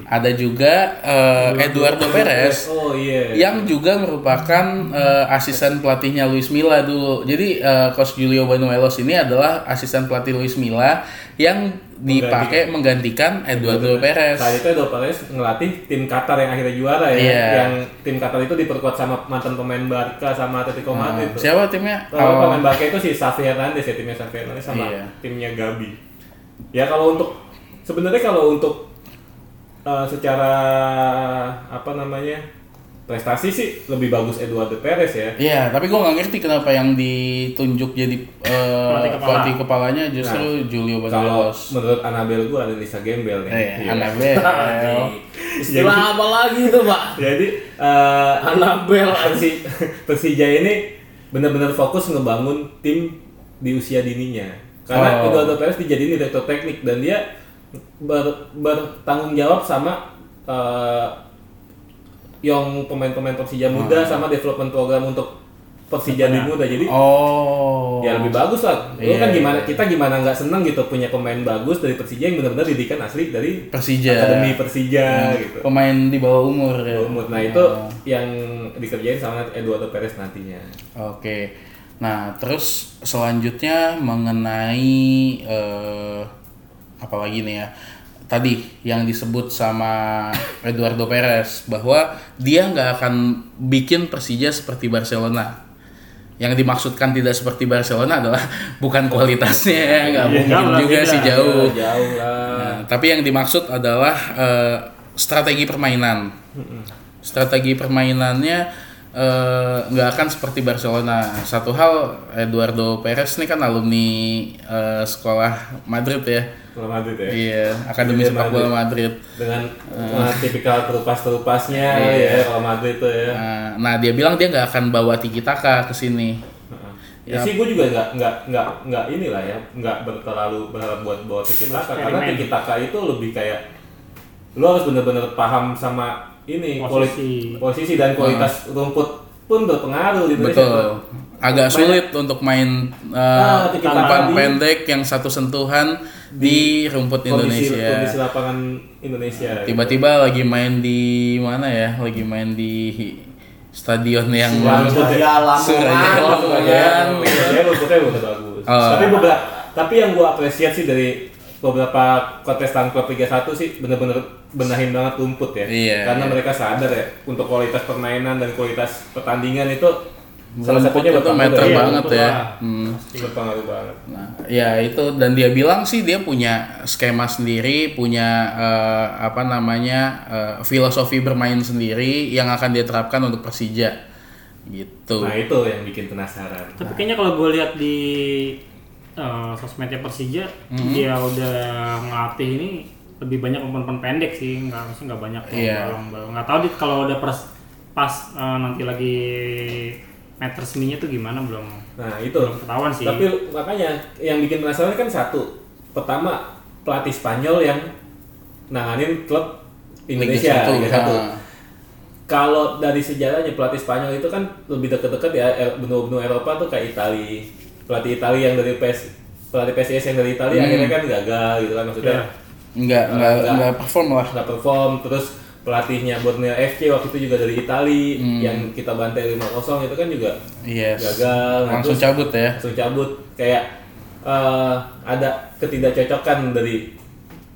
Speaker 1: ada juga eh, Eduardo Perez
Speaker 3: Oh iya.
Speaker 1: yang juga merupakan eh, asisten pelatihnya Luis Milla dulu. Jadi eh, Coach Julio Banuelos ini adalah asisten pelatih Luis Milla yang dipakai menggantikan Eduardo Perez.
Speaker 3: Saat itu Edo Perez ngelatih tim Qatar yang akhirnya juara ya.
Speaker 1: Iya.
Speaker 3: Yang tim Qatar itu diperkuat sama mantan pemain Barca sama Atletico Madrid. tuh.
Speaker 1: Siapa timnya?
Speaker 3: Kalau
Speaker 1: Oh,
Speaker 3: pemain Barca itu si Xavi Hernandez ya timnya Xavi Hernandez sama
Speaker 1: Iya.
Speaker 3: timnya Gabi. Ya kalau untuk sebenarnya kalau untuk eh, secara apa namanya prestasi sih lebih bagus Eduardo Perez ya.
Speaker 1: Iya, tapi gue nggak ngerti kenapa yang ditunjuk jadi eh,
Speaker 4: Pelatih kepala.
Speaker 1: pelatih kepalanya justru Julio
Speaker 3: Nah, Kalau
Speaker 1: Banuelos.
Speaker 3: menurut Anabel gua ada Lisa Gembel nih.
Speaker 1: Eh,
Speaker 3: Iya.
Speaker 1: Anabel.
Speaker 2: Istilah apa lagi itu, Pak?
Speaker 3: Jadi eh,
Speaker 2: Anabel.
Speaker 3: Persi- Persija ini benar-benar fokus ngebangun tim di usia dininya. Karena
Speaker 1: Oh.
Speaker 3: Eduardo Perez dijadiin direktur teknik dan dia ber- bertanggung jawab sama eh, yang pemain-pemain Persija muda sama development program untuk Persija di muda. Jadi
Speaker 1: Oh.
Speaker 3: ya lebih bagus lah. Lu
Speaker 1: Iya,
Speaker 3: kan
Speaker 1: iya.
Speaker 3: gimana kita gimana nggak seneng gitu punya pemain bagus dari Persija yang benar-benar didikan asli dari
Speaker 1: Persija.
Speaker 3: akademi Persija gitu.
Speaker 1: Pemain di bawah umur ya.
Speaker 3: Umur. Nah itu
Speaker 1: Oh.
Speaker 3: yang dikerjain sama Eduardo Perez nantinya.
Speaker 1: Oke. Nah, terus selanjutnya mengenai eh, apa lagi nih ya? Tadi yang disebut sama Eduardo Perez bahwa dia nggak akan bikin Persija seperti Barcelona. Yang dimaksudkan tidak seperti Barcelona adalah bukan kualitasnya, nggak mungkin
Speaker 4: jauh
Speaker 1: juga
Speaker 4: beda.
Speaker 1: sih jauh.
Speaker 3: Ya, jauh lah.
Speaker 1: Nah, tapi yang dimaksud adalah eh, strategi permainan. Strategi permainannya eh, nggak akan seperti Barcelona. Satu hal Eduardo Perez ini kan alumni eh, sekolah Madrid ya.
Speaker 3: Real Madrid ya.
Speaker 1: Iya, Akademi
Speaker 3: Real
Speaker 1: Sepak Bola Madrid.
Speaker 3: Dengan uh, tipikal terupas-terupasnya
Speaker 1: Iya.
Speaker 3: ya kalau Madrid tuh ya.
Speaker 1: Nah, nah, dia bilang dia nggak akan bawa Tiki Taka ke sini.
Speaker 3: Ya,
Speaker 1: Ya.
Speaker 3: sih gue juga nggak nggak nggak nggak inilah ya nggak terlalu berharap buat bawa tiki taka karena tiki taka itu lebih kayak lo harus bener-bener paham sama ini
Speaker 4: Posisi.
Speaker 3: posisi dan kualitas rumput pun berpengaruh di Indonesia.
Speaker 1: Betul. Agak sulit untuk main eh,
Speaker 3: Ah, Tiki
Speaker 1: umpan pendek yang satu sentuhan di rumput
Speaker 3: Kondisi,
Speaker 1: Indonesia.
Speaker 3: kondisi lapangan Indonesia.
Speaker 1: tiba-tiba lagi main di mana ya lagi main di stadion yang
Speaker 2: Surajaya Lamongan.
Speaker 1: Lamongan.
Speaker 3: Ya, rumputnya udah bagus.
Speaker 1: Oh.
Speaker 3: Tapi beberapa, tapi yang gua apresiasi dari beberapa kontestan klub Liga 1 sih bener-bener benahin banget rumput ya.
Speaker 1: Iya,
Speaker 3: Karena
Speaker 1: iya.
Speaker 3: mereka sadar ya untuk kualitas permainan dan kualitas pertandingan itu salah satunya
Speaker 1: itu
Speaker 3: berpengaruh
Speaker 1: meter
Speaker 3: ya.
Speaker 1: banget ya. Hmm.
Speaker 3: Berpengaruh banget.
Speaker 1: Nah, ya itu dan dia bilang sih dia punya skema sendiri, punya eh, apa namanya eh, filosofi bermain sendiri yang akan dia terapkan untuk Persija, gitu.
Speaker 3: Nah itu yang bikin penasaran.
Speaker 4: Tapi kayaknya kalau gue lihat di eh, sosmednya Persija,
Speaker 1: Hmm.
Speaker 4: dia udah ngelatih ini lebih banyak umpan pendek sih, nggak maksudnya nggak banyak
Speaker 1: Iya.
Speaker 4: balong-balong. Nggak tahu di kalau udah pers, pas eh, nanti lagi meter seminya tuh gimana belum
Speaker 3: Nah itu.
Speaker 4: belum ketahuan sih.
Speaker 3: Tapi makanya yang bikin penasaran kan satu. Pertama pelatih Spanyol yang nanganin klub Indonesia
Speaker 1: Liga
Speaker 3: Liga
Speaker 1: satu.
Speaker 3: 1.
Speaker 1: Ah.
Speaker 3: Kalau dari sejarahnya pelatih Spanyol itu kan lebih dekat-dekat ya benua-benua Eropa tuh kayak Itali. Pelatih Itali yang dari PS pelatih PSIS yang dari Itali
Speaker 1: Hmm.
Speaker 3: akhirnya kan gagal gitu kan maksudnya.
Speaker 4: Iya.
Speaker 1: Enggak, enggak,
Speaker 3: Enggak.
Speaker 1: enggak perform lah.
Speaker 3: nggak perform terus pelatihnya Borneo FC waktu itu juga dari Itali
Speaker 1: Hmm.
Speaker 3: yang kita bantai 5-0 itu kan juga
Speaker 1: Yes.
Speaker 3: gagal Nah,
Speaker 1: Langsung
Speaker 3: terus-
Speaker 1: cabut ya.
Speaker 3: langsung cabut kayak eh, ada ketidakcocokan dari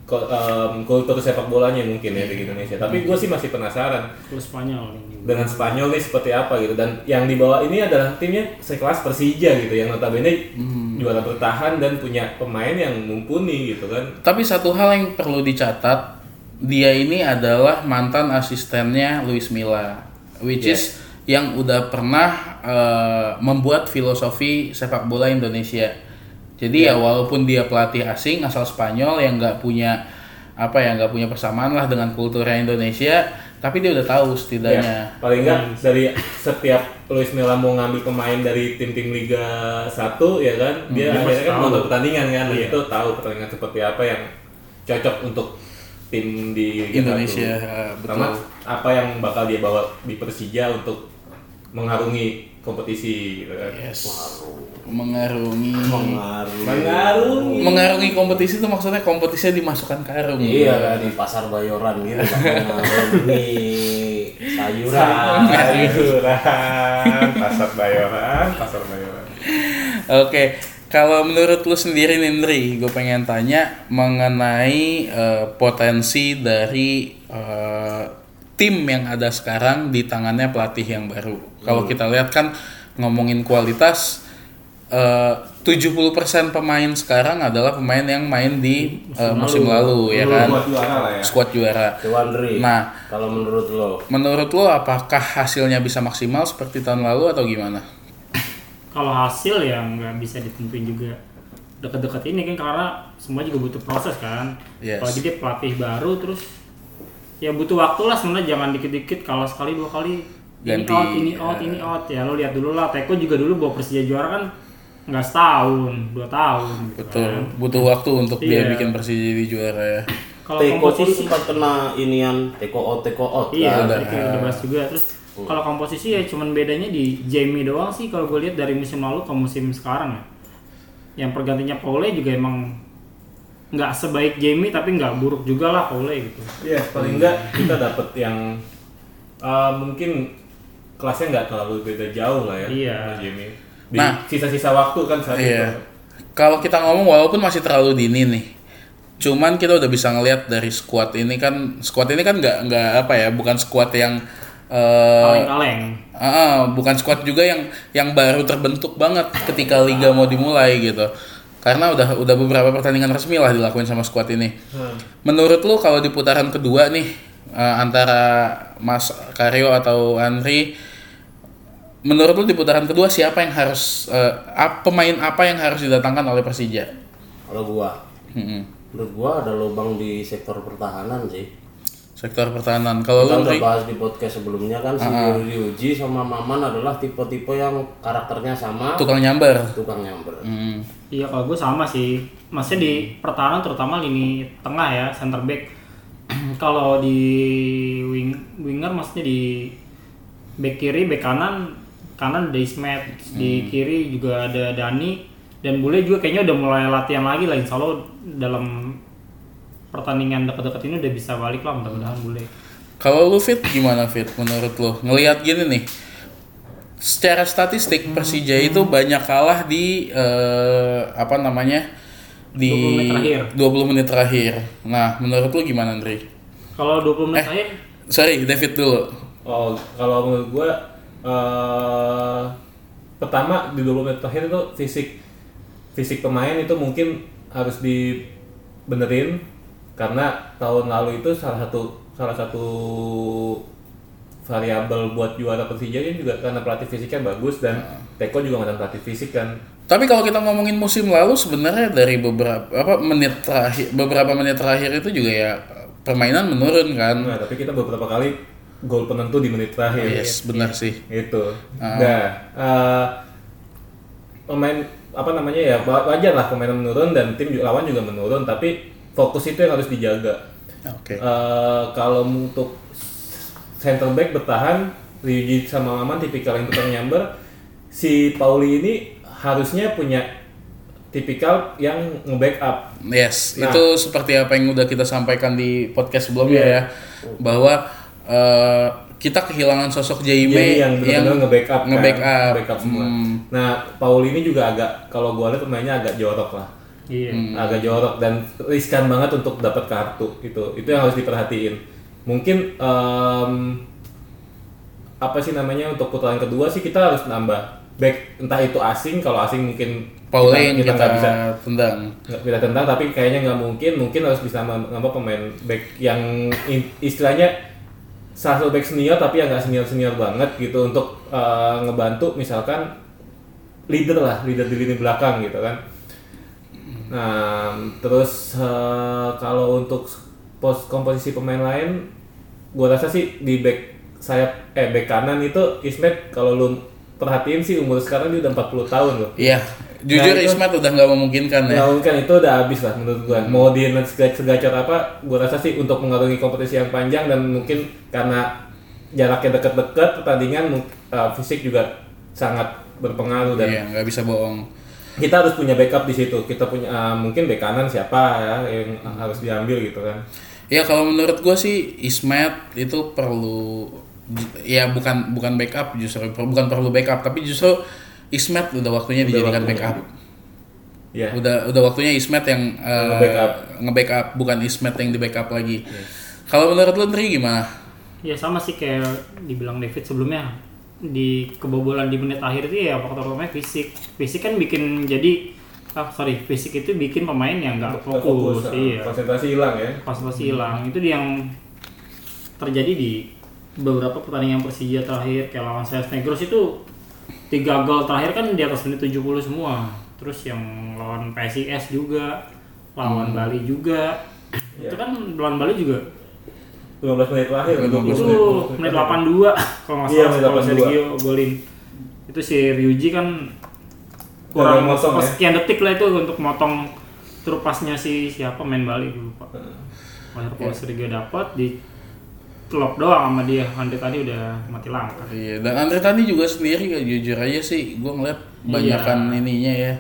Speaker 3: em, kultur sepak bolanya mungkin ya di Indonesia. Tapi gue sih masih penasaran
Speaker 4: Klub Spanyol ini.
Speaker 3: dengan Spanyol nih seperti apa gitu dan yang dibawa ini adalah timnya sekelas Persija gitu yang notabene juara bertahan dan punya pemain yang mumpuni gitu kan.
Speaker 1: Tapi satu hal yang perlu dicatat, dia ini adalah mantan asistennya Luis Milla, which is yang udah pernah eh, membuat filosofi sepak bola Indonesia. Jadi ya walaupun dia pelatih asing asal Spanyol yang nggak punya apa ya nggak punya persamaan lah dengan kulturnya Indonesia, tapi dia udah tahu setidaknya.
Speaker 3: Ya, paling enggak dari setiap Luis Milla mau ngambil pemain dari tim-tim Liga 1 ya kan, dia
Speaker 4: dia
Speaker 3: akhirnya kan
Speaker 4: tahu.
Speaker 3: nonton pertandingan kan, dan
Speaker 4: Iya.
Speaker 3: itu tahu pertandingan seperti apa yang cocok untuk tim di Liga
Speaker 1: Indonesia,
Speaker 3: 1.
Speaker 1: betul.
Speaker 3: Sama apa yang bakal dia bawa di Persija untuk mengarungi kompetisi gitu kan.
Speaker 1: Yes. Mengarungi.
Speaker 2: Mengaruh.
Speaker 3: Mengarungi.
Speaker 1: Mengarungi kompetisi itu maksudnya kompetisinya dimasukkan karung.
Speaker 2: Iya kan di pasar Bayoran gitu mengarungi sayuran.
Speaker 3: Sayuran, pasar Bayoran, pasar Bayoran.
Speaker 1: Oke, kalau menurut lu sendiri Nindri, gue pengen tanya mengenai eh, potensi dari eh, tim yang ada sekarang di tangannya pelatih yang baru. Kalau kita lihat kan ngomongin kualitas, eh, 70% pemain sekarang adalah pemain yang main di eh, musim lalu, ya kan,
Speaker 3: Buat juara lah ya.
Speaker 1: squad juara. Nah.
Speaker 2: kalau menurut lo,
Speaker 1: Menurut lo apakah hasilnya bisa maksimal seperti tahun lalu atau gimana?
Speaker 4: Kalau hasil ya nggak bisa ditentuin juga deket-deket ini kan karena semua juga butuh proses kan.
Speaker 1: Yes.
Speaker 4: Apalagi dia pelatih baru terus ya butuh waktu lah sebenarnya jangan dikit-dikit kalah sekali dua kali ini
Speaker 1: Ganti,
Speaker 4: out ini out
Speaker 1: ya.
Speaker 4: ini out ya lo lihat dulu lah Teko juga dulu bawa Persija juara kan nggak setahun dua tahun gitu
Speaker 1: Betul,
Speaker 4: kan.
Speaker 1: butuh waktu untuk dia
Speaker 4: Iya.
Speaker 1: bikin Persija jadi juara ya.
Speaker 4: Kalau
Speaker 2: Teko pun
Speaker 4: komposisi
Speaker 2: sempat kena inian Teko out Teko out
Speaker 4: Iya,
Speaker 2: kan.
Speaker 1: udah
Speaker 4: bahas juga. Terus kalau komposisi ya cuman bedanya di Jamie doang sih kalau gue lihat dari musim lalu ke musim sekarang ya. Yang pergantinya Paule juga emang nggak sebaik Jamie tapi nggak buruk juga lah Paule gitu.
Speaker 3: Iya, paling enggak kita dapat yang uh, mungkin kelasnya nggak terlalu beda jauh lah ya.
Speaker 4: Iya.
Speaker 3: sama Jimmy. Di
Speaker 1: Nah.
Speaker 3: sisa-sisa waktu kan saat itu.
Speaker 1: Iya. Kalau kita ngomong walaupun masih terlalu dini nih. Cuman kita udah bisa ngelihat dari squad ini kan squad ini kan nggak nggak apa ya, bukan squad yang eh,
Speaker 4: Kaleng-kaleng.
Speaker 1: ah, bukan squad juga yang yang baru terbentuk banget ketika liga mau dimulai gitu. Karena udah udah beberapa pertandingan resmi lah dilakuin sama squad ini. Menurut lu kalau di putaran kedua nih eh, antara Mas Karyo atau Andri menurut lu di putaran kedua siapa yang harus ap- pemain apa yang harus didatangkan oleh Persija?
Speaker 2: Kalau gua,
Speaker 1: Mm-mm.
Speaker 2: menurut gua ada lubang di sektor pertahanan sih.
Speaker 1: Sektor pertahanan. Kalau lu
Speaker 2: udah bahas di podcast sebelumnya kan si Yuri Uji sama Maman adalah tipe-tipe yang karakternya sama
Speaker 1: tukang nyamber.
Speaker 2: tukang nyamber.
Speaker 1: Mm.
Speaker 4: Iya kalau gue sama sih. Maksudnya di pertahanan terutama lini tengah ya center back. kalau di wing winger maksudnya di back kiri, back kanan kanan ada Ismet, di kiri juga ada Dani dan Bule juga kayaknya udah mulai latihan lagi lah Insya Allah dalam pertandingan dekat-dekat ini udah bisa balik lah mudah-mudahan Bule.
Speaker 1: Kalau lu fit gimana fit menurut lu? Ngelihat gini nih. Secara statistik Persija itu banyak kalah di eh, apa namanya? di
Speaker 4: 20 menit terakhir.
Speaker 1: 20 menit terakhir. Nah, menurut lu gimana, Andri?
Speaker 4: Kalau 20 menit
Speaker 1: Eh.
Speaker 4: terakhir
Speaker 1: Sorry, David dulu.
Speaker 3: Oh, kalau menurut gua eh pertama di 20 menit terakhir itu fisik fisik pemain itu mungkin harus dibenerin karena tahun lalu itu salah satu salah satu variabel buat juara Persija kan juga karena pelatih fisiknya bagus dan Teko juga mantan pelatih fisik kan.
Speaker 1: Tapi kalau kita ngomongin musim lalu sebenarnya dari beberapa apa menit terakhir beberapa menit terakhir itu juga ya permainan menurun kan.
Speaker 3: Nah, tapi kita beberapa kali gol penentu di menit terakhir.
Speaker 1: Yes, benar sih.
Speaker 3: itu nah eh, pemain apa namanya ya wa- wajar lah pemain menurun dan tim lawan juga menurun tapi fokus itu yang harus dijaga
Speaker 1: Oke.
Speaker 3: Eh, kalau untuk center back bertahan Ryuji sama Maman tipikal yang tukang nyamber si Pauli ini harusnya punya tipikal yang nge-backup
Speaker 1: Yes,
Speaker 3: Nah.
Speaker 1: itu seperti apa yang udah kita sampaikan di podcast sebelumnya
Speaker 3: Iya.
Speaker 1: ya, bahwa eh, kita kehilangan sosok Jaime
Speaker 3: yang benar-benar nge-backup kan,
Speaker 1: nge-backup.
Speaker 3: nge-backup semua.
Speaker 1: Hmm.
Speaker 3: Nah, Paul ini juga agak kalau gua lihat pemainnya agak jorok lah.
Speaker 4: Iya.
Speaker 3: agak jorok dan riskan banget untuk dapat kartu itu itu yang harus diperhatiin. Mungkin em, apa sih namanya untuk putaran kedua sih kita harus nambah back. Entah itu asing kalau asing mungkin
Speaker 1: Pauline kita,
Speaker 3: nggak bisa
Speaker 1: tendang.
Speaker 3: nggak kita tentang tapi kayaknya nggak mungkin. Mungkin harus bisa nambah pemain back yang istilahnya salah satu back senior tapi yang nggak senior senior banget gitu untuk eh, ngebantu misalkan leader lah leader di lini belakang gitu kan nah terus eh, kalau untuk pos komposisi pemain lain gua rasa sih di back sayap eh back kanan itu Ismet kalau lu perhatiin sih umur sekarang dia udah 40 tahun loh
Speaker 1: Iya, jujur
Speaker 3: Nah,
Speaker 1: Ismat udah nggak memungkinkan ya.
Speaker 3: Nah, kan itu udah habis lah menurut gua. Mau di segacor apa, gua rasa sih untuk mengarungi kompetisi yang panjang dan mungkin karena jaraknya dekat-dekat pertandingan uh, fisik juga sangat berpengaruh dan
Speaker 1: Iya, nggak bisa bohong.
Speaker 3: Kita harus punya backup di situ. Kita punya uh, mungkin bek kanan siapa ya yang harus diambil gitu kan.
Speaker 1: Ya kalau menurut gue sih Ismet itu perlu ya bukan bukan backup justru bukan perlu backup tapi justru Ismet udah waktunya dijadikan
Speaker 3: waktunya.
Speaker 1: backup.
Speaker 3: Ya.
Speaker 1: Udah udah waktunya Ismet yang uh,
Speaker 3: Nge-backup.
Speaker 1: nge-backup bukan Ismet yang di backup lagi. Kalau menurut lu Tri gimana?
Speaker 4: Ya sama sih kayak dibilang David sebelumnya di kebobolan di menit akhir itu ya faktor utamanya fisik. Fisik kan bikin jadi ah sorry fisik itu bikin pemain yang nggak
Speaker 3: Nggak
Speaker 4: fokus,
Speaker 3: uh,
Speaker 4: iya.
Speaker 3: Konsentrasi hilang ya.
Speaker 4: konsentrasi hilang. Itu dia yang terjadi di beberapa pertandingan Persija terakhir kayak lawan CS Negros itu tiga gol terakhir kan di atas menit 70 semua. Terus yang lawan PSIS juga lawan Bali juga. Itu kan lawan Bali juga
Speaker 3: 15 menit terakhir.
Speaker 1: 15
Speaker 4: itu
Speaker 3: 20
Speaker 4: menit 82 kalau nggak
Speaker 3: Iya,
Speaker 4: salah
Speaker 3: menit
Speaker 4: kalau
Speaker 3: 82.
Speaker 4: Sergio golin. Itu si Ryuji kan kurang
Speaker 3: motong ya.
Speaker 4: sekian detik lah itu untuk motong trupasnya si siapa main Bali gue lupa. Akhir kalau Sergio dapat di klop doang sama dia. Andre tadi udah mati langkah.
Speaker 1: Iya, dan Andre Tani juga sendiri ya jujur aja sih, gue ngeliat banyakan ininya ya,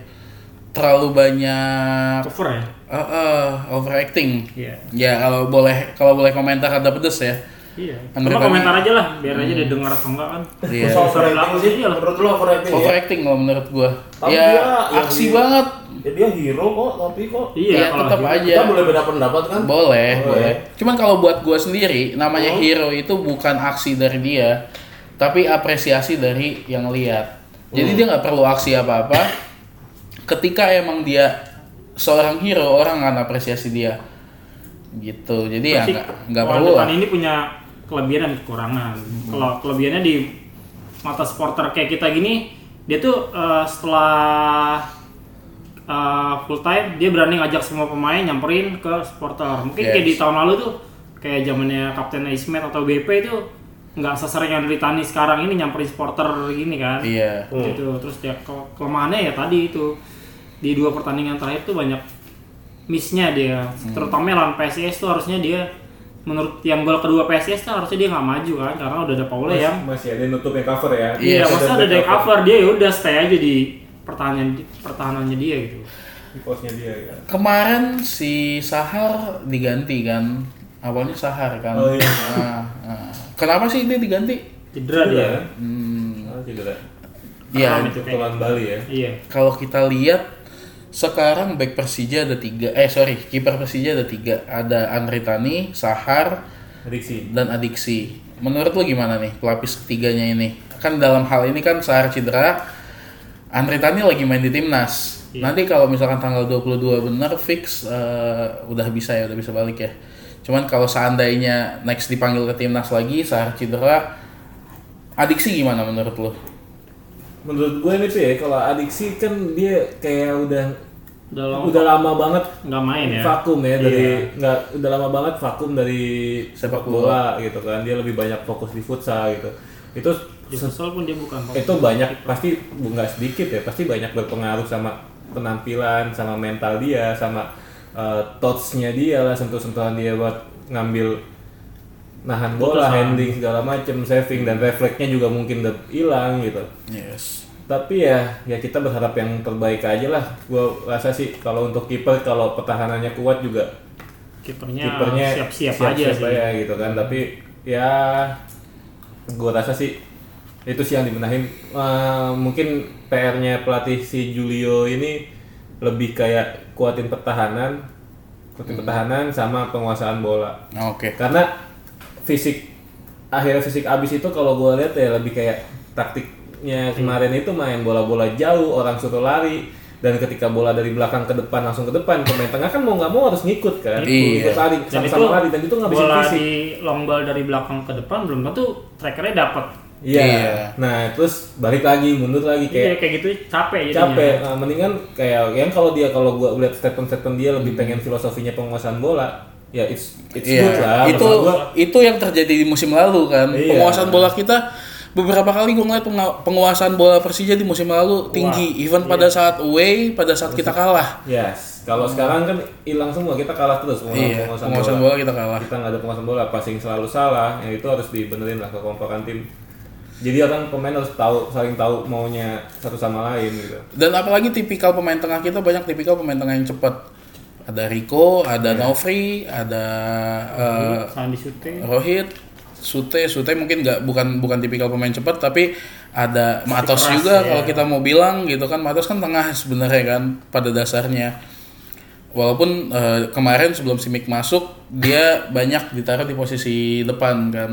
Speaker 1: terlalu banyak
Speaker 4: cover ya
Speaker 1: uh, uh, overacting.
Speaker 4: iya
Speaker 1: Ya kalau boleh kalau boleh komentar ada pedes ya.
Speaker 4: iya coba
Speaker 1: Tani-
Speaker 4: komentar aja lah biar aja dia dengar atau enggak kan
Speaker 1: Iya.
Speaker 2: Masa overacting sih?
Speaker 4: Lah.
Speaker 2: Menurut lo overacting ya?
Speaker 1: Overacting kalau menurut gue.
Speaker 2: Tapi
Speaker 1: Ya
Speaker 2: dia
Speaker 1: aksi
Speaker 2: di-
Speaker 1: banget.
Speaker 2: Ya dia hero kok, tapi kok
Speaker 4: iya
Speaker 1: Ya, tetap
Speaker 4: hero-
Speaker 1: aja.
Speaker 2: kita boleh beda pendapat kan?
Speaker 1: Boleh,
Speaker 2: Oh,
Speaker 1: boleh.
Speaker 2: ya.
Speaker 1: Cuman kalau buat gue sendiri, namanya
Speaker 2: Oh.
Speaker 1: hero itu bukan aksi dari dia, tapi apresiasi dari yang lihat. Jadi
Speaker 2: Hmm.
Speaker 1: dia nggak perlu aksi apa-apa. Ketika emang dia seorang hero, orang akan apresiasi dia. Gitu. Jadi ya
Speaker 4: Pasti
Speaker 1: nggak nggak perlu
Speaker 4: depan ini punya kelebihan dan kekurangan. Kalau kelebihannya di mata supporter kayak kita gini, dia tuh eh, setelah eh, full time dia berani ngajak semua pemain nyamperin ke supporter. Mungkin kayak
Speaker 1: Yes.
Speaker 4: di tahun lalu tuh kayak zamannya Kapten Ismet atau BP itu nggak sesering yang Tani sekarang ini nyamperin supporter gini kan.
Speaker 1: Iya.
Speaker 4: Gitu. Terus dia ke- kelemahannya ya tadi itu di dua pertandingan terakhir tuh banyak missnya dia terutama lawan PSIS tuh harusnya dia menurut yang gol kedua PSIS tuh harusnya dia nggak maju kan karena udah ada Paula yang
Speaker 3: masih ada yang nutup yang cover ya.
Speaker 4: iya
Speaker 1: Yes.
Speaker 4: masa ada day cover dia ya udah stay aja di pertahanan pertahanannya dia gitu
Speaker 3: di posnya dia ya.
Speaker 1: Kemarin si Sahar diganti kan. Awalnya Sahar kan.
Speaker 3: Oh, iya.
Speaker 1: Nah, nah. Kenapa sih dia diganti?
Speaker 4: cedera dia
Speaker 3: ya?
Speaker 1: Hmm,
Speaker 3: Ah, cedera.
Speaker 1: ya
Speaker 4: kayak-
Speaker 3: Pukulan Bali ya.
Speaker 4: iya
Speaker 1: kalau kita lihat sekarang back Persija ada tiga eh sorry kiper Persija ada tiga ada Andri Tani Sahar
Speaker 3: Adiksi.
Speaker 1: dan Adiksi menurut lu gimana nih pelapis ketiganya ini kan dalam hal ini kan Sahar cedera Andri Tani lagi main di timnas
Speaker 4: Iya.
Speaker 1: nanti kalau misalkan tanggal 22 benar fix eh, udah bisa ya udah bisa balik ya cuman kalau seandainya next dipanggil ke timnas lagi Sahar cedera Adiksi gimana menurut lu?
Speaker 3: Menurut gue ini tuh ya kalau adiksi kan dia kayak udah
Speaker 4: udah lama
Speaker 3: udah lama banget
Speaker 4: nggak main ya?
Speaker 3: vakum ya dari
Speaker 4: Iya.
Speaker 3: nggak udah lama banget vakum dari
Speaker 1: Sepak
Speaker 3: bola gitu kan. Dia lebih banyak fokus di futsal gitu. Itu
Speaker 4: di futsal pun dia bukan
Speaker 3: itu banyak pasti nggak sedikit ya pasti banyak berpengaruh sama penampilan sama mental dia sama uh, touch-nya dia lah sentuh-sentuhan dia buat ngambil nahan bola, handling segala macem, saving dan refleksnya juga mungkin udah hilang gitu.
Speaker 1: Yes.
Speaker 3: Tapi ya ya kita berharap yang terbaik aja lah. Gua rasa sih kalau untuk kiper kalau pertahanannya kuat juga
Speaker 4: kipernya siap-siap aja sih
Speaker 3: ya gitu kan. Tapi ya gua rasa sih itu sih yang dibenahin Eh, mungkin PR-nya pelatih si Julio ini lebih kayak kuatin pertahanan, kuatin pertahanan sama penguasaan bola.
Speaker 1: Oke.
Speaker 3: Karena fisik akhirnya fisik abis itu kalau gue lihat ya lebih kayak taktiknya kemarin itu main bola-bola jauh, orang suruh lari dan ketika bola dari belakang ke depan langsung ke depan pemain tengah kan mau nggak mau harus ngikut kan
Speaker 1: Iya.
Speaker 3: ikut lari
Speaker 4: Dan itu
Speaker 3: sama-sama lari dan itu ngabisin
Speaker 4: bola
Speaker 3: fisik
Speaker 4: di long ball dari belakang ke depan belum tentu trackernya dapat.
Speaker 3: Iya.
Speaker 1: Iya.
Speaker 3: Nah, terus balik lagi, mundur lagi
Speaker 4: Kayak
Speaker 3: kayak
Speaker 4: kayak gitu capek jadinya.
Speaker 3: capek. Nah, mendingan kayak yang kalau dia kalau gua lihat statement-statement dia lebih pengen filosofinya penguasaan bola, ya it's it's good lah.
Speaker 1: Iya, itu
Speaker 3: gua,
Speaker 1: itu yang terjadi di musim lalu kan.
Speaker 3: Iya.
Speaker 1: Penguasaan bola kita beberapa kali gue ngeliat penguasaan bola Persija di musim lalu tinggi, even pada saat away, pada saat kita kalah.
Speaker 3: yes. Kalau sekarang kan hilang semua, kita kalah terus penguasaan,
Speaker 1: Iya,
Speaker 3: penguasaan
Speaker 1: penguasaan
Speaker 3: bola.
Speaker 1: bola kita kalah.
Speaker 3: Kita nggak ada penguasaan bola, passing selalu salah. Yang itu harus dibenerin lah kekompakan tim. Jadi orang pemain harus tahu saling tahu maunya satu sama lain gitu.
Speaker 1: Dan apalagi tipikal pemain tengah kita banyak tipikal pemain tengah yang cepat. Ada Rico, ada Novri, ada eh,
Speaker 4: Sandi Sute.
Speaker 1: Rohit, Sute, Sute mungkin nggak bukan bukan tipikal pemain cepat tapi ada Matos
Speaker 4: keras,
Speaker 1: juga
Speaker 4: ya.
Speaker 1: kalau kita mau bilang gitu kan Matos kan tengah sebenarnya kan pada dasarnya. Walaupun eh, kemarin sebelum Simic masuk dia banyak ditaruh di posisi depan kan.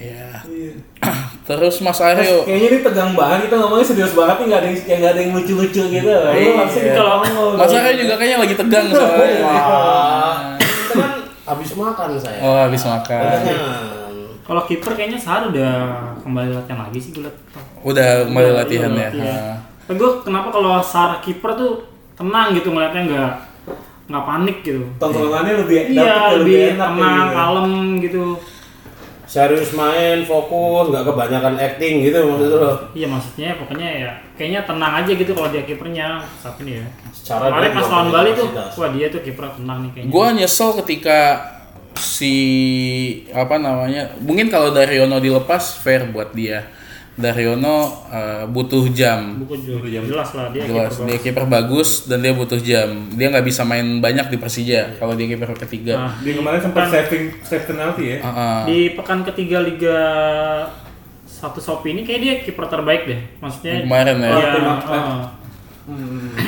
Speaker 1: Ya. Terus Mas Aryo
Speaker 3: Kayaknya ini tegang banget kita ngomongnya serius banget nih nggak ada yang kayak nggak ada yang lucu-lucu gitu. Lu
Speaker 1: Iya.
Speaker 3: kalau ngomong.
Speaker 1: Mas Aryo juga kayaknya lagi tegang soalnya.
Speaker 2: Wah, itu kan habis makan saya.
Speaker 1: Oh, habis makan.
Speaker 2: Kenyang.
Speaker 4: Kalau kiper kayaknya Sar udah kembali latihan lagi sih gue liat.
Speaker 1: Udah kembali
Speaker 4: Iya,
Speaker 1: latihan
Speaker 4: iya,
Speaker 1: ya.
Speaker 4: Tapi gue kenapa kalau Sar kiper tuh tenang gitu ngeliatnya nggak nggak panik gitu.
Speaker 3: Tongkrongannya lebih
Speaker 4: Iya
Speaker 3: dapet
Speaker 4: lebih
Speaker 3: enak
Speaker 4: tenang,
Speaker 3: gitu.
Speaker 4: kalem gitu.
Speaker 2: Serius main, fokus, nggak kebanyakan acting gitu maksud lo.
Speaker 4: Iya maksudnya pokoknya ya kayaknya tenang aja gitu kalau dia kipernya saat ini ya.
Speaker 2: Secara
Speaker 4: Kemarin
Speaker 2: dia
Speaker 4: pas lawan Bali tuh, wah dia tuh kiper tenang nih kayaknya.
Speaker 1: Gua nyesel ketika si apa namanya mungkin kalau Daryono dilepas fair buat dia Daryono eh, butuh jam
Speaker 4: buku juga jelas lah dia
Speaker 1: jelas
Speaker 4: kiper
Speaker 1: dia kiper bagus dan dia butuh jam dia nggak bisa main banyak di Persija kalau dia kiper ketiga
Speaker 4: Nah,
Speaker 3: Dia kemarin sempat saving save penalti ya.
Speaker 1: Ah, ah.
Speaker 4: di pekan ketiga Liga satu Sopi ini kayak dia kiper terbaik deh. Maksudnya
Speaker 1: Yang kemarin ya?
Speaker 4: Iya,
Speaker 3: Tim-
Speaker 4: heeh.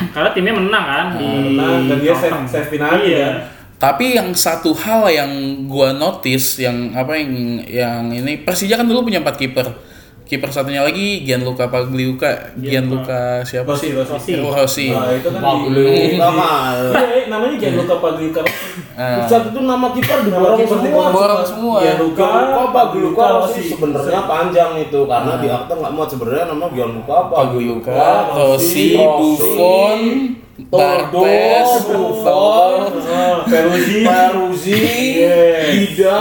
Speaker 4: Karena timnya menang kan di
Speaker 3: Menang, dan dia save- save penalti
Speaker 4: Iya.
Speaker 3: kan.
Speaker 1: tapi yang satu hal yang gua notice yang apa yang yang ini Persija kan dulu punya empat kiper kiper satunya lagi Gianluca Pagliuca Gianluca siapa
Speaker 3: Rossi,
Speaker 1: sih
Speaker 3: Rossi.
Speaker 1: Oh, Rossi
Speaker 3: Nah, itu kan
Speaker 2: Pagliuca mah.
Speaker 3: Iya, eh, namanya Gianluca Pagliuca.
Speaker 1: Ah.
Speaker 2: Satu itu nama kiper
Speaker 3: Nama
Speaker 2: diborong semua.
Speaker 3: diborong
Speaker 1: Borong semua.
Speaker 3: Gianluca
Speaker 2: Gianluca Pagliuca
Speaker 3: Rossi.
Speaker 2: sebenarnya panjang itu karena di akte nggak muat sebenarnya nama Gianluca
Speaker 1: Pagliuca,
Speaker 2: Pagliuca,
Speaker 1: Rossi,
Speaker 2: Rossi,
Speaker 1: Buffon, Bartes,
Speaker 2: Buffon,
Speaker 3: Ah, Peruzzi.
Speaker 2: Peruzzi, Dida,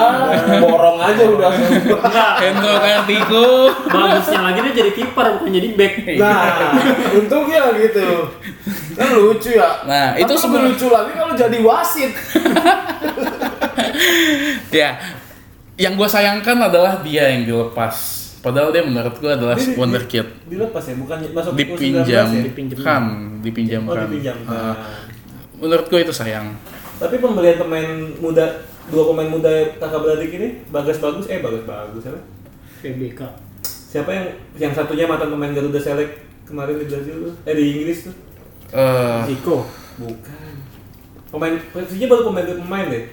Speaker 2: borong aja udah semua.
Speaker 1: Hendro Kartiko.
Speaker 4: Bagusnya lagi dia jadi kiper bukan jadi back.
Speaker 2: Nah, untungnya gitu. Kan lucu ya.
Speaker 1: Nah,
Speaker 2: Tapi
Speaker 1: itu
Speaker 2: lebih
Speaker 1: sebenarnya-
Speaker 2: lucu lagi kalau jadi wasit.
Speaker 1: ya, yang gue sayangkan adalah dia yang dilepas. Padahal dia menurut gue adalah
Speaker 3: Dia di-
Speaker 1: wonderkid.
Speaker 3: Dilepas ya, bukan masuk U19
Speaker 1: Dipinjam,
Speaker 3: ya?
Speaker 1: kan, dipinjamkan.
Speaker 3: Oh, dipinjam.
Speaker 1: Ah,
Speaker 3: Nah.
Speaker 1: menurut gue itu sayang.
Speaker 3: Tapi pembelian pemain muda, dua pemain muda kakak beradik ini, Bagas bagus, eh Bagas bagus siapa?
Speaker 4: PBK.
Speaker 3: Siapa yang yang satunya mantan pemain Garuda Select kemarin di Brazil tuh? Eh di Inggris tuh?
Speaker 1: Eh,
Speaker 4: Iko.
Speaker 3: Bukan. Pemain Persija baru pemain pemain deh.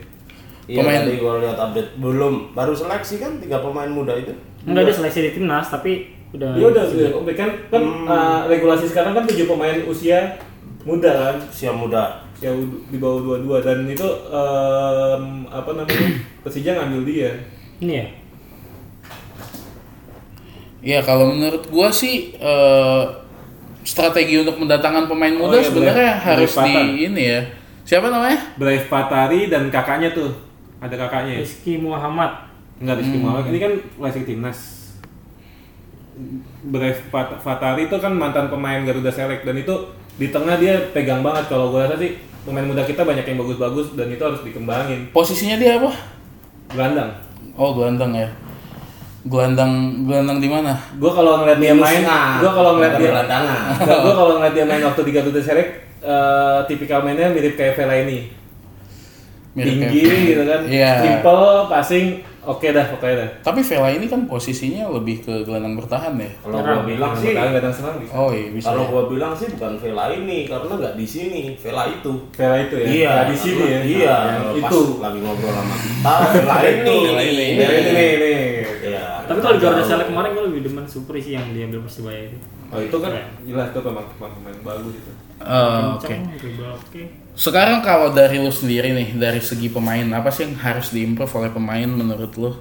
Speaker 2: Iya
Speaker 1: Pemain-
Speaker 2: tadi gue lihat update belum baru seleksi kan tiga pemain muda itu.
Speaker 4: Enggak dia seleksi di timnas tapi udah
Speaker 3: Dia udah sudah oke kan kan uh, regulasi sekarang kan tujuh pemain usia muda kan,
Speaker 2: Usia muda.
Speaker 3: U- di bawah 22 dan itu em, apa namanya Persija ngambil dia.
Speaker 4: ini ya.
Speaker 1: ya kalau menurut gue sih eh, strategi untuk mendatangkan pemain muda
Speaker 3: iya,
Speaker 1: sebenarnya
Speaker 3: Brave-
Speaker 1: harus
Speaker 3: Brave
Speaker 1: di
Speaker 3: Patan.
Speaker 1: ini ya. Siapa namanya?
Speaker 3: Brave Patari dan kakaknya tuh ada kakaknya.
Speaker 4: Rizky Muhammad.
Speaker 3: Enggak Rizky Muhammad. Ini kan klasik timnas. Brave Pat- Fatari itu kan mantan pemain Garuda Select dan itu di tengah dia pegang banget kalau gue rasa sih pemain muda kita banyak yang bagus-bagus dan itu harus dikembangin.
Speaker 1: Posisinya dia apa?
Speaker 3: Gelandang.
Speaker 1: Oh, gelandang ya. Gelandang gelandang di mana?
Speaker 3: Gue kalau ngeliat dia main,
Speaker 2: nah,
Speaker 3: gue kalau ngeliat dia,
Speaker 2: gelandangan.
Speaker 3: gue kalau ngeliat dia main waktu di Garuda Select, eh, tipikal mainnya mirip kayak Vela ini. Tinggi
Speaker 1: kayak-
Speaker 3: gitu kan,
Speaker 1: Iya.
Speaker 3: simple, passing, Oke dah, oke dah.
Speaker 1: Tapi Vela ini kan posisinya lebih ke gelandang bertahan ya.
Speaker 2: Kalau gua bilang sih,
Speaker 3: Kalian kadang senang bisa.
Speaker 1: Oh iya bisa.
Speaker 2: kalau
Speaker 1: ya.
Speaker 2: gua bilang sih bukan Vela ini karena nggak di sini, Vela itu.
Speaker 3: Vela itu ya.
Speaker 2: Iya,
Speaker 3: Nah, di sini ya.
Speaker 2: Iya,
Speaker 3: Yang
Speaker 2: pas
Speaker 3: itu.
Speaker 2: lagi ngobrol sama kita, Vela ini.
Speaker 1: Vela ini.
Speaker 3: Vela ini nih, nih.
Speaker 2: Iya.
Speaker 4: Tapi kalau di Garuda Select kemarin gue lebih demen Supri sih yang diambil Persibaya itu.
Speaker 3: Oh itu kan jelas itu memang memang pemain bagus itu.
Speaker 1: Oh, Oke.
Speaker 4: Dribble oke.
Speaker 1: Sekarang kalau dari lu sendiri nih, dari segi pemain, apa sih yang harus diimprove oleh pemain menurut lu?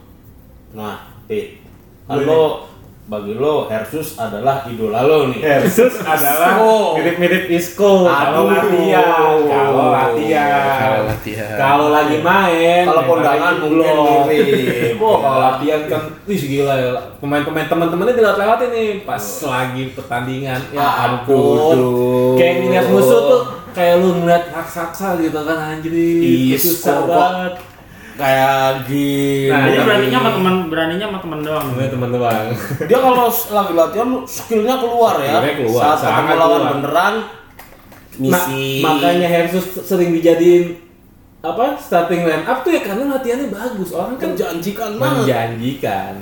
Speaker 2: Nah, Pit, kan lo bagi lo Hersus adalah idola lo nih.
Speaker 3: Versus adalah mirip-mirip Isco kalau latihan, kalau latihan,
Speaker 1: Kalau latihan.
Speaker 3: kalau lagi main,
Speaker 2: Kalau kondangan mungkin
Speaker 3: belum.
Speaker 2: mirip.
Speaker 3: Kalau latihan kan, wih gila ya. Pemain-pemain teman-temannya dilewat-lewatin nih pas lagi pertandingan. Ya ampun.
Speaker 2: Aduh.
Speaker 3: Kayak ngeliat musuh tuh kayak lu ngeliat raksasa gitu kan anjir.
Speaker 2: Isco
Speaker 3: Susah banget.
Speaker 2: Kayak gini.
Speaker 3: Nah, tapi-
Speaker 4: beraninya sama teman beraninya sama teman doang.
Speaker 3: Ini teman-teman.
Speaker 2: Dia kalau lagi latihan skillnya keluar ya.
Speaker 3: Skillnya keluar,
Speaker 2: Saat ketemu lawan
Speaker 3: keluar.
Speaker 2: beneran
Speaker 3: Ma-
Speaker 2: misi.
Speaker 3: makanya Hersus sering dijadiin apa starting line up tuh ya karena latihannya bagus orang kan
Speaker 2: menjanjikan banget.
Speaker 3: menjanjikan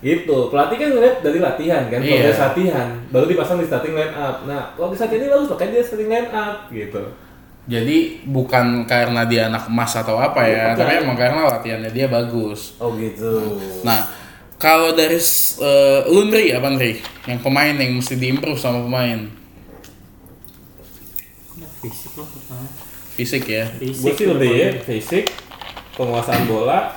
Speaker 3: itu pelatih kan ngeliat dari latihan kan
Speaker 1: Iya.
Speaker 3: progres latihan baru dipasang di starting line up nah kalau di saat ini bagus makanya dia starting line up gitu
Speaker 1: Jadi bukan karena dia anak emas atau apa ya,
Speaker 3: Bukan.
Speaker 1: tapi emang karena latihannya dia bagus.
Speaker 2: Oh gitu.
Speaker 1: Nah, kalau dari uh, lu Nri, apa Nri? Yang pemain yang mesti diimprove sama pemain
Speaker 4: fisik loh pertama.
Speaker 1: fisik ya.
Speaker 4: Fisik.
Speaker 3: sih
Speaker 4: depannya.
Speaker 3: ya fisik penguasaan bola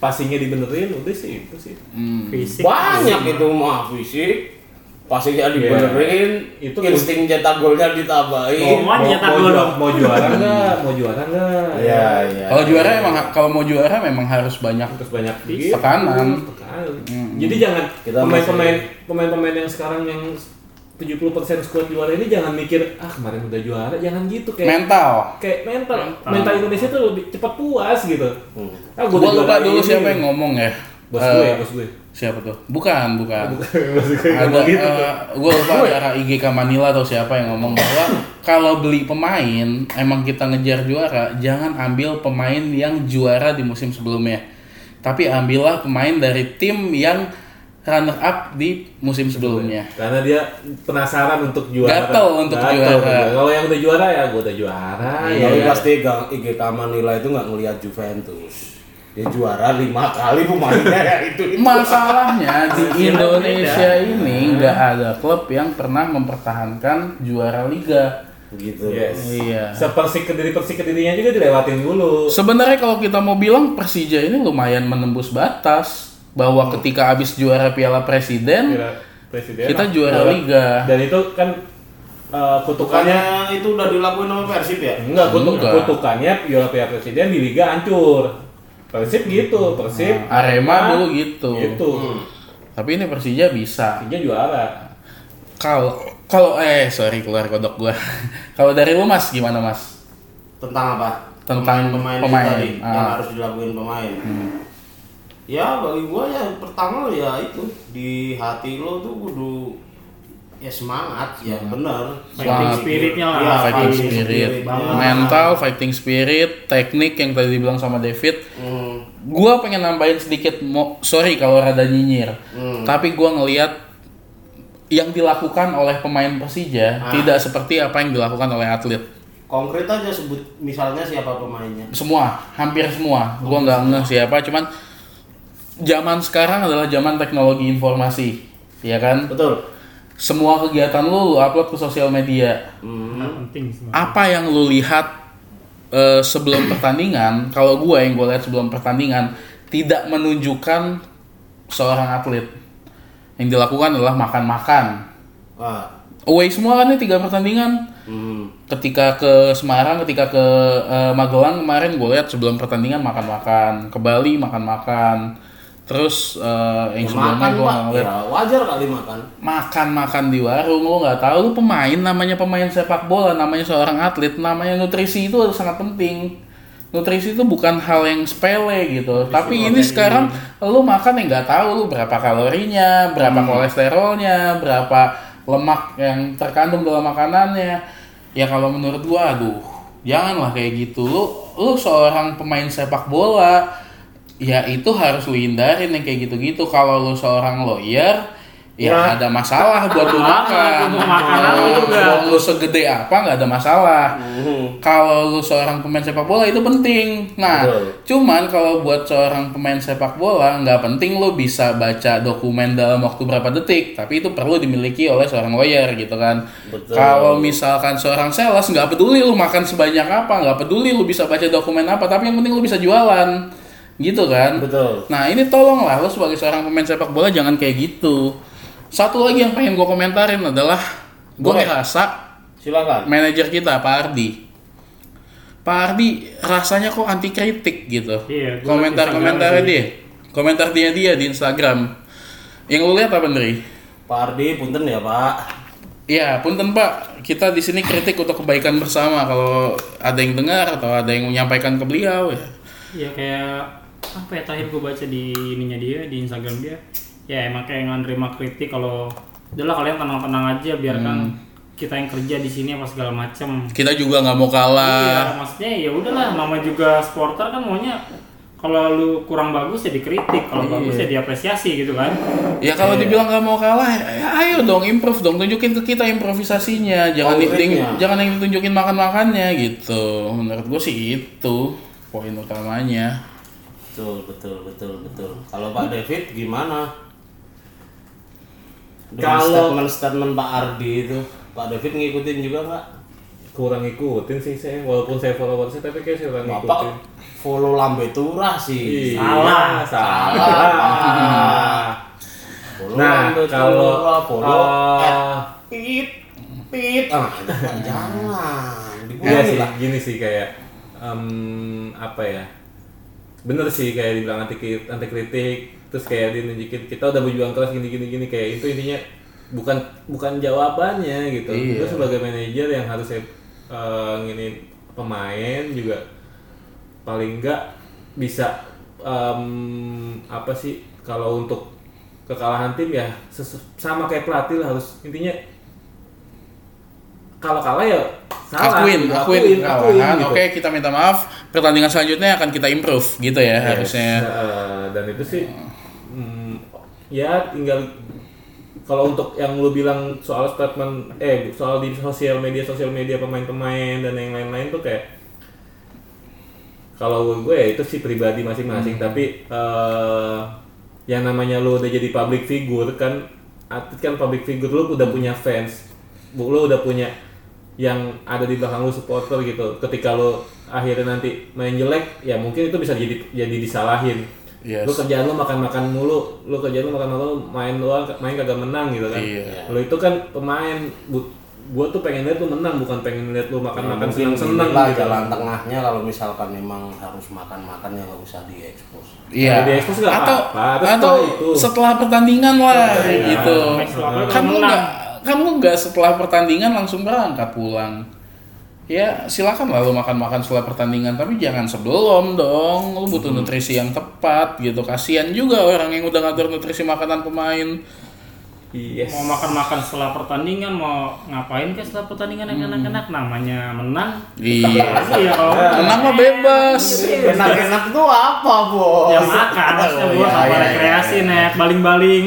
Speaker 3: passingnya dibenerin udah sih itu sih
Speaker 1: Hmm.
Speaker 4: Fisik.
Speaker 2: Banyak itu mah fisik. Pastinya dibenerin,
Speaker 3: Itu
Speaker 2: insting cetak golnya ditambahin.
Speaker 4: Oh, Mau nyetak
Speaker 3: mau,
Speaker 4: gol
Speaker 3: ju-
Speaker 4: dong.
Speaker 3: mau juara nggak mau juara nggak
Speaker 2: Iya, iya.
Speaker 1: Kalau juara emang kalau mau juara memang harus banyak
Speaker 3: terus banyak.
Speaker 1: Tekanan.
Speaker 3: Tekanan.
Speaker 1: Mm-mm.
Speaker 3: Jadi jangan
Speaker 2: Kita
Speaker 3: pemain-pemain pemain-pemain yang sekarang yang 70% squad juara ini jangan mikir ah kemarin udah juara, jangan gitu kayak
Speaker 1: mental.
Speaker 3: kayak mental.
Speaker 4: Mental.
Speaker 3: mental Indonesia tuh lebih cepat puas gitu.
Speaker 2: Hmm.
Speaker 3: Ah,
Speaker 1: Gua
Speaker 3: udah
Speaker 1: lupa dulu
Speaker 3: ini.
Speaker 1: siapa yang ngomong ya.
Speaker 3: Bos
Speaker 1: Eh,
Speaker 3: gue, bos gue.
Speaker 1: Siapa tuh? Bukan, bukan.
Speaker 3: Gue
Speaker 1: ada
Speaker 3: ngomong gitu.
Speaker 1: eh, gua lupa ada IGK Manila atau siapa yang ngomong bahwa kalau beli pemain emang kita ngejar juara jangan ambil pemain yang juara di musim sebelumnya tapi ambillah pemain dari tim yang runner up di musim sebelumnya
Speaker 3: Karena dia penasaran untuk juara.
Speaker 1: Gatel untuk juara.
Speaker 3: Kalau yang udah juara ya gue udah juara.
Speaker 1: Iya.
Speaker 2: Tapi
Speaker 3: ya.
Speaker 2: pasti Gang- IGK Manila itu nggak ngelihat Juventus. Dia juara lima kali pemainnya ya itu. itu.
Speaker 1: masalahnya di
Speaker 4: Hasilnya
Speaker 1: Indonesia
Speaker 4: beda.
Speaker 1: ini nggak ada klub yang pernah mempertahankan juara liga
Speaker 2: Gitu.
Speaker 3: Yes.
Speaker 1: Iya.
Speaker 3: Sepersi kediri persi kedirinya juga dilewatin dulu.
Speaker 1: Sebenarnya kalau kita mau bilang Persija ini lumayan menembus batas bahwa ketika habis juara Piala Presiden
Speaker 3: Kira presiden.
Speaker 1: kita
Speaker 3: lah.
Speaker 1: juara liga.
Speaker 3: Dan itu kan eh, kutukannya
Speaker 2: Bukannya itu udah dilakuin sama Persib ya?
Speaker 3: enggak, kutuk,
Speaker 1: Enggak.
Speaker 3: kutukannya Piala Piala Presiden di liga hancur. Persib gitu, Persib.
Speaker 1: Nah, Arema dulu gitu.
Speaker 3: Gitu.
Speaker 1: Tapi ini Persija bisa.
Speaker 3: Persija juara.
Speaker 1: Kalau kalau eh sorry keluar kodok gua. kalau dari lu Mas gimana Mas?
Speaker 2: Tentang apa?
Speaker 1: Tentang
Speaker 2: pemain,
Speaker 1: pemain.
Speaker 2: tadi yang
Speaker 1: Ah.
Speaker 2: harus dilakuin pemain. Ya bagi gua ya pertama ya itu di hati lo tuh kudu ya semangat ya bener
Speaker 4: Fighting
Speaker 1: Semangat.
Speaker 4: spiritnya lah.
Speaker 2: Iya,
Speaker 1: fighting
Speaker 2: fighting
Speaker 1: spirit,
Speaker 2: spirit.
Speaker 4: Banget.
Speaker 1: mental, fighting spirit, teknik yang tadi dibilang sama David.
Speaker 2: Hmm.
Speaker 1: Gua pengen nambahin sedikit, mo- sorry kalau rada nyinyir,
Speaker 2: Hmm.
Speaker 1: tapi gua ngelihat yang dilakukan oleh pemain Persija
Speaker 2: Ah.
Speaker 1: tidak seperti apa yang dilakukan oleh atlet.
Speaker 2: Konkret aja sebut misalnya siapa pemainnya.
Speaker 1: Semua, hampir semua. Gua nggak ngeh siapa, cuman zaman sekarang adalah zaman teknologi informasi, ya kan?
Speaker 2: Betul.
Speaker 1: Semua kegiatan lu, lu upload ke sosial media.
Speaker 2: Hmm.
Speaker 1: Apa yang lu lihat eh, sebelum pertandingan kalau gue yang gue lihat sebelum pertandingan tidak menunjukkan seorang atlet yang dilakukan adalah makan-makan
Speaker 2: Wah.
Speaker 1: away semua kan nih tiga pertandingan
Speaker 2: Hmm.
Speaker 1: ketika ke Semarang ketika ke eh, Magelang kemarin gue lihat sebelum pertandingan makan-makan ke Bali makan-makan terus eh, yang
Speaker 2: Ya,
Speaker 1: sebelumnya
Speaker 2: makan
Speaker 1: gue
Speaker 2: pak,
Speaker 1: ngeliat
Speaker 2: ya wajar kali makan.
Speaker 1: makan-makan di warung lo nggak tahu. Lu pemain namanya pemain sepak bola namanya seorang atlet namanya nutrisi itu sangat penting. Nutrisi itu bukan hal yang sepele gitu. Tapi ini sekarang lu makan yang nggak tahu lu berapa kalorinya berapa kolesterolnya berapa lemak yang terkandung dalam makanannya. Ya kalau menurut gua aduh janganlah kayak gitu. Lu lu seorang pemain sepak bola ya itu harus lu hindarin yang kayak gitu-gitu. Kalau lu seorang lawyer ya nggak ada masalah buat lu makan. Kalau- lu segede apa nggak ada masalah.
Speaker 2: Mhm.
Speaker 1: kalau lu seorang pemain sepak bola itu penting. Nah
Speaker 2: Betul.
Speaker 1: cuman kalau buat seorang pemain sepak bola nggak penting lu bisa baca dokumen dalam waktu berapa detik. Tapi itu perlu dimiliki oleh seorang lawyer gitu kan.
Speaker 2: Betul.
Speaker 1: kalau misalkan seorang sales nggak peduli lu makan sebanyak apa nggak peduli lu bisa baca dokumen apa tapi yang penting lu bisa jualan gitu kan
Speaker 2: Betul.
Speaker 1: nah ini tolonglah lu sebagai seorang pemain sepak bola jangan kayak gitu satu lagi yang pengen gue komentarin adalah gue ngerasa
Speaker 2: Silakan.
Speaker 1: manajer kita Pak Ardi Pak Ardi rasanya kok anti kritik gitu
Speaker 4: Iya, gua
Speaker 1: komentar-komentarnya
Speaker 4: Instagram
Speaker 1: dia komentar dia dia di Instagram yang lu lihat apa Ndri?
Speaker 2: Pak Ardi, punten ya Pak.
Speaker 1: Iya, punten Pak, kita di sini kritik untuk kebaikan bersama. Kalau ada yang dengar atau ada yang menyampaikan ke beliau ya.
Speaker 4: ya kayak apa ya terakhir gue baca di ininya dia di Instagram dia ya emang kayak nggak nerima kritik kalau udahlah kalian tenang-tenang aja biarkan kita yang kerja di sini apa segala macem
Speaker 1: Kita juga nggak mau
Speaker 4: iya
Speaker 1: kalah.
Speaker 4: maksudnya ya udahlah nama juga supporter kan maunya kalau lu kurang bagus ya dikritik kalau bagus ya diapresiasi gitu kan
Speaker 1: Ya kalau dibilang nggak mau kalah, ya ayo dong improve dong, tunjukin ke kita improvisasinya. Jangan
Speaker 2: Konkretnya.
Speaker 1: jangan yang ditunjukin makan-makannya gitu. Menurut gue sih itu poin utamanya.
Speaker 2: Betul, betul, betul, betul. Kalau Pak David gimana? Dengan
Speaker 3: Kalau-
Speaker 2: statement-statement Pak Ardi itu, Pak David ngikutin juga nggak?
Speaker 3: kurang ngikutin sih saya walaupun saya followersnya tapi kayak saya kurang ngikutin
Speaker 2: Bapak follow Lambe Turah sih.
Speaker 3: Iya,
Speaker 4: Salah.
Speaker 3: salah.
Speaker 2: Follow
Speaker 3: Nah,
Speaker 2: Lambe
Speaker 3: kalau
Speaker 2: Turah, follow at pit pit. Ah, jangan.
Speaker 3: Iya
Speaker 2: Dikurangi
Speaker 3: sih, gini sih kayak em, apa ya? Bener sih kayak dibilang anti anti kritik, terus kayak dia nunjukin kita udah berjuang keras gini gini gini kayak itu intinya bukan bukan jawabannya gitu.
Speaker 1: Iya.
Speaker 3: Lu sebagai manajer yang harusnya eh, ngini pemain juga paling enggak bisa em, apa sih kalau untuk kekalahan tim ya sama kayak pelatih lah harus intinya kalau kalah ya salah
Speaker 1: akuin,
Speaker 3: gitu.
Speaker 1: akuin,
Speaker 3: akuin,
Speaker 1: kekalahan.
Speaker 3: gitu.
Speaker 1: Oke, kita minta maaf. Pertandingan selanjutnya akan kita improve gitu ya
Speaker 3: Yes.
Speaker 1: harusnya.
Speaker 3: Nah, dan itu sih mm, ya tinggal kalau untuk yang lu bilang soal statement eh soal di sosial media sosial media pemain-pemain dan yang lain-lain tuh kayak kalau gue ya itu sih pribadi masing-masing tapi eh yang namanya lu udah jadi public figure kan atlet kan public figure lu udah punya fans lu udah punya yang ada di belakang lu supporter gitu ketika lu akhirnya nanti main jelek ya mungkin itu bisa jadi jadi disalahin
Speaker 1: Yes.
Speaker 3: lu kerjaan lu makan-makan mulu lu kerjaan lu makan mulu main doang main kagak menang gitu kan
Speaker 1: Iya.
Speaker 3: lu itu kan pemain gua tuh pengen lihat lu menang bukan pengen lihat lu makan-makan
Speaker 2: Mungkin
Speaker 3: senang-senang
Speaker 2: inilah
Speaker 3: gitu
Speaker 2: jalan tengahnya kalau misalkan memang harus makan-makan ya nggak usah diekspos.
Speaker 1: Iya.
Speaker 3: Diekspos nggak
Speaker 1: Atau
Speaker 3: apa-apa, terus
Speaker 1: atau
Speaker 3: setelah itu.
Speaker 1: setelah pertandingan lah gitu. Kamu
Speaker 4: menang.
Speaker 1: nggak kamu nggak setelah pertandingan langsung berangkat pulang. Ya silakan lah lu makan-makan setelah pertandingan tapi jangan sebelum dong. Lu butuh nutrisi yang tepat gitu. Kasihan juga orang yang udah ngatur nutrisi makanan pemain.
Speaker 3: yes
Speaker 4: mau makan-makan setelah pertandingan mau ngapain ke setelah pertandingan yang enak-enak namanya menang
Speaker 1: Iya.
Speaker 4: iya kalau
Speaker 1: Menang mah bebas.
Speaker 2: Enak-enak tuh apa, Bos?
Speaker 4: ya makan maksudnya
Speaker 2: Oh,
Speaker 4: buat
Speaker 2: iya,
Speaker 4: apa
Speaker 2: iya,
Speaker 4: rekreasi net baling-baling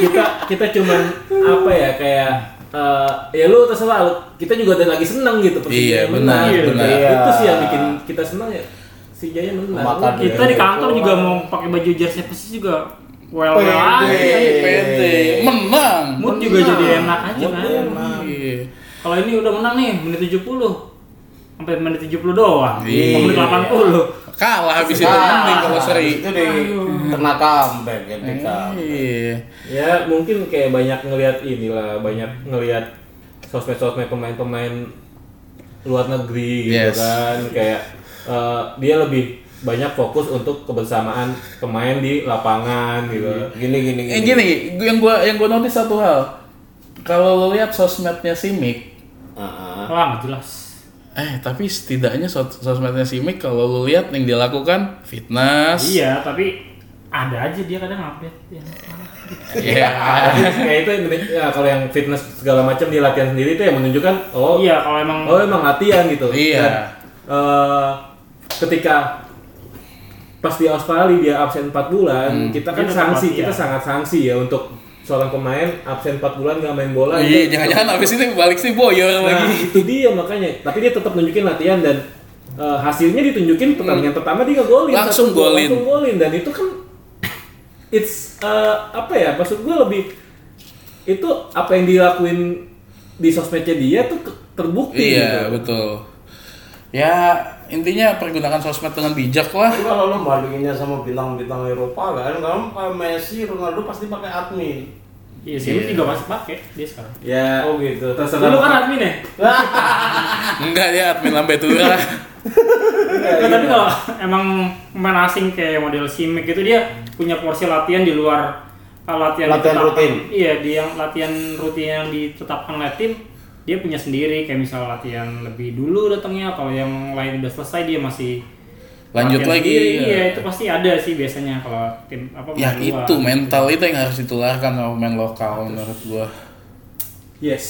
Speaker 3: kita kita cuman apa ya kayak eh, ya lu terserah lu kita juga udah lagi senang gitu
Speaker 1: Iya, benar,
Speaker 3: Gitu.
Speaker 1: benar.
Speaker 3: itu sih yang bikin kita senang ya si Jaya menang
Speaker 2: Makan
Speaker 4: kita di kantor juga mau pakai baju jersey Persis juga well well aja
Speaker 1: Pede. Menang.
Speaker 4: mood juga jadi enak aja
Speaker 2: Mood
Speaker 4: kan.
Speaker 1: Iya.
Speaker 4: kalau ini udah menang nih menit 70 sampai menit 70 doang
Speaker 1: Iya.
Speaker 4: menit 80
Speaker 1: Kalah habis itu
Speaker 2: Nah,
Speaker 1: mending kalau seri.
Speaker 2: Itu di kena comeback ketika
Speaker 1: Iya.
Speaker 3: ya mungkin kayak banyak ngelihat inilah banyak ngelihat sosmed-sosmed pemain-pemain luar negeri gitu
Speaker 1: Yes.
Speaker 3: kan kayak eh, dia lebih banyak fokus untuk kebersamaan pemain di lapangan gitu
Speaker 2: gini gini
Speaker 1: Eh gini, yang gua yang gua notice satu hal. Kalau lo lihat sosmednya si Mick,
Speaker 2: Heeh.
Speaker 4: wah nggak jelas
Speaker 1: eh tapi setidaknya sos- sosmednya si Mick kalau lo lihat yang dia lakukan fitness.
Speaker 4: iya tapi ada aja dia kadang update ya.
Speaker 1: Iya.
Speaker 3: kayak itu ya, kalau yang fitness segala macam dia latihan sendiri itu yang menunjukkan oh
Speaker 4: iya kalau emang
Speaker 3: oh emang latihan gitu
Speaker 1: Iya.
Speaker 3: Dan, eh, ketika pas di Australia dia absen 4 bulan, kita kan
Speaker 4: tetap
Speaker 3: sanksi, kita sangat sanksi ya untuk seorang pemain absen 4 bulan nggak main bola.
Speaker 1: Iya,
Speaker 3: itu-
Speaker 1: jangan-jangan abis ini balik sih boyor
Speaker 3: Nah,
Speaker 1: lagi.
Speaker 3: itu dia makanya. Tapi dia tetap nunjukin latihan dan eh, hasilnya ditunjukin pertandingan pertama dia golin.
Speaker 1: Hmm. Langsung
Speaker 3: satu gol,
Speaker 1: golin.
Speaker 3: Langsung golin dan itu kan it's eh, apa ya? Maksud gue lebih itu apa yang dilakuin di sosmednya dia tuh terbukti
Speaker 1: Iya,
Speaker 3: gitu.
Speaker 1: betul. Ya, intinya pergunakan sosmed dengan bijak lah.
Speaker 2: Tapi kalau lo bandinginnya sama bintang-bintang Eropa kan, kalau Messi, Ronaldo pasti pakai admin.
Speaker 4: Iya sih, lu juga masih pakai dia sekarang.
Speaker 3: Ya,
Speaker 2: Oh gitu.
Speaker 3: terserah.
Speaker 4: Lu kan admin ya?
Speaker 1: Enggak dia admin lambe tura.
Speaker 4: Nah, tapi kalau emang pemain asing kayak model Simic itu dia punya porsi latihan di luar uh, latihan,
Speaker 2: Latihan rutin.
Speaker 4: Iya, di yang latihan rutin yang ditetapkan oleh tim dia punya sendiri kayak misal latihan lebih dulu datangnya kalau yang lain udah selesai dia masih
Speaker 1: Lanjut
Speaker 4: latihan
Speaker 1: lagi,
Speaker 4: sendiri.
Speaker 1: ya.
Speaker 4: Iya, itu pasti ada sih biasanya kalau tim apa
Speaker 1: ya
Speaker 4: luar.
Speaker 1: itu mental itu yang harus ditularkan sama pemain lokal menurut gua.
Speaker 3: Yes.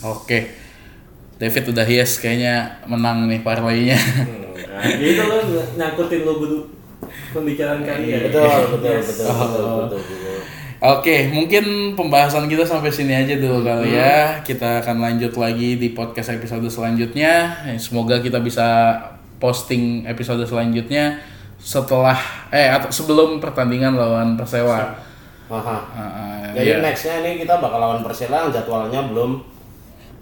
Speaker 1: Oke. David udah yes kayaknya menang nih parlaynya.
Speaker 3: Nah, itu lo ng- nyangkutin lo berdua pembicaraan kalian.
Speaker 2: Betul, betul,
Speaker 3: Yes.
Speaker 2: betul, betul, betul, betul.
Speaker 1: Oke, mungkin pembahasan kita sampai sini aja dulu kali ya. Kita akan lanjut lagi di podcast episode selanjutnya. Semoga kita bisa posting episode selanjutnya setelah eh atau sebelum pertandingan lawan Persewa.
Speaker 2: Aha.
Speaker 1: Ah, ah,
Speaker 2: Jadi
Speaker 1: ya.
Speaker 2: nextnya ini kita bakal lawan Persela jadwalnya belum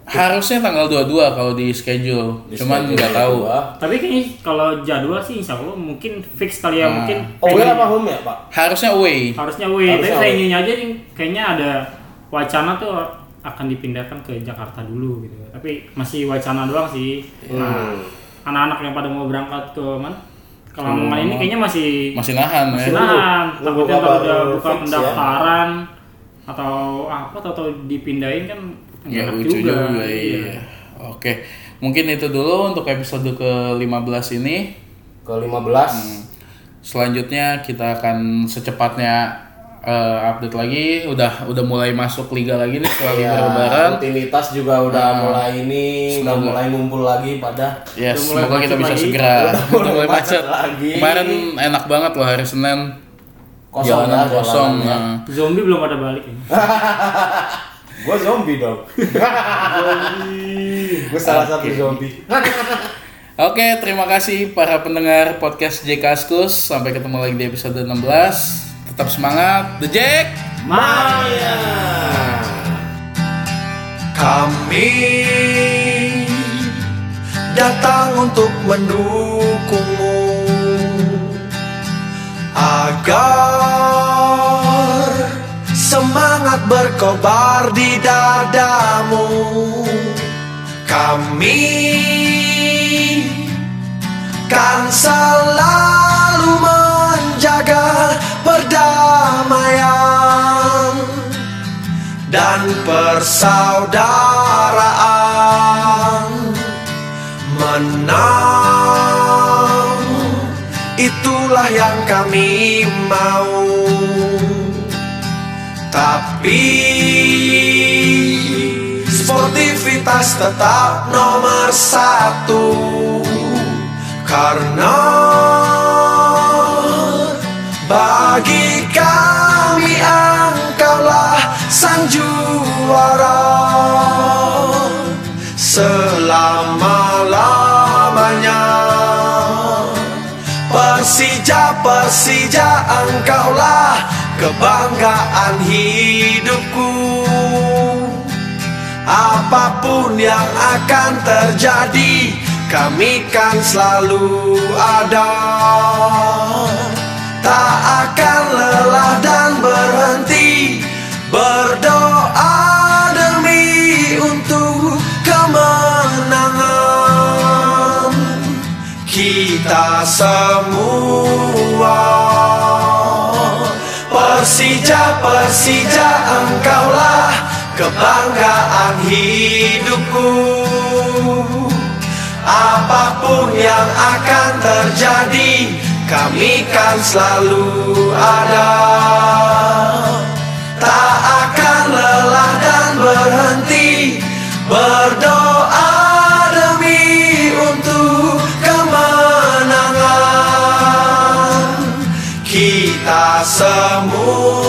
Speaker 1: Harusnya tanggal 22 kalau di schedule.
Speaker 2: di
Speaker 1: Cuman nggak tahu.
Speaker 4: Tapi kayaknya kalau jadwal sih insya Allah mungkin fix kali ya
Speaker 1: Ah.
Speaker 4: mungkin
Speaker 2: Away apa home ya, Pak?
Speaker 1: Harusnya away.
Speaker 4: harusnya wih tapi
Speaker 2: Harusnya
Speaker 4: saya
Speaker 2: away.
Speaker 4: ingin aja nih kayaknya ada wacana tuh akan dipindahkan ke Jakarta dulu gitu tapi masih wacana doang sih nah
Speaker 2: Hmm.
Speaker 4: Anak-anak yang pada mau berangkat ke mana ke Lamongan ini kayaknya masih
Speaker 1: Masih nahan
Speaker 4: masih
Speaker 1: ya.
Speaker 4: nahan takutnya kalau udah buka
Speaker 2: fix ya.
Speaker 4: pendaftaran atau apa atau, atau dipindahin kan
Speaker 1: Ya
Speaker 4: enak
Speaker 1: lucu juga, iya. Oke, mungkin itu dulu untuk episode ke-15 ini.
Speaker 2: Ke 15
Speaker 1: Selanjutnya kita akan secepatnya eh, update lagi. Udah udah mulai masuk liga lagi nih setelah
Speaker 2: ya,
Speaker 1: libur lebaran.
Speaker 2: rutinitas juga udah mulai ini, udah
Speaker 1: Semoga.
Speaker 2: mulai ngumpul lagi pada
Speaker 1: Ya,
Speaker 4: Udah mulai
Speaker 1: semoga kita bisa
Speaker 4: lagi.
Speaker 1: segera.
Speaker 2: Udah
Speaker 1: Udah
Speaker 2: mulai macet lagi.
Speaker 1: Kemarin enak banget loh hari Senin.
Speaker 2: kosong
Speaker 1: Jalanan
Speaker 2: ya,
Speaker 1: kosong.
Speaker 2: jalanannya.
Speaker 1: nah.
Speaker 4: zombie belum pada balik ya.
Speaker 2: Gue zombie dong. Gue salah satu zombie.
Speaker 1: Oke, terima kasih para pendengar podcast J Kaskus. Sampai ketemu lagi di episode 16. Tetap semangat, The Jack.
Speaker 2: Maya.
Speaker 6: Kami datang untuk mendukungmu agar semangat berkobar di dadamu. Kami kan selalu menjaga perdamaian dan persaudaraan. Menang itulah yang kami mau. Tapi sportivitas tetap nomor satu karena juara selama-lamanya. Persija, Persija engkaulah kebanggaan hidupku. Apa pun yang akan terjadi Kami kan selalu ada. Tak akan lelah dan berhenti semua Persija, Persija engkaulah kebanggaan hidupku. Apa pun yang akan terjadi Kami kan selalu ada. Tak akan lelah dan berhenti Berdoa semua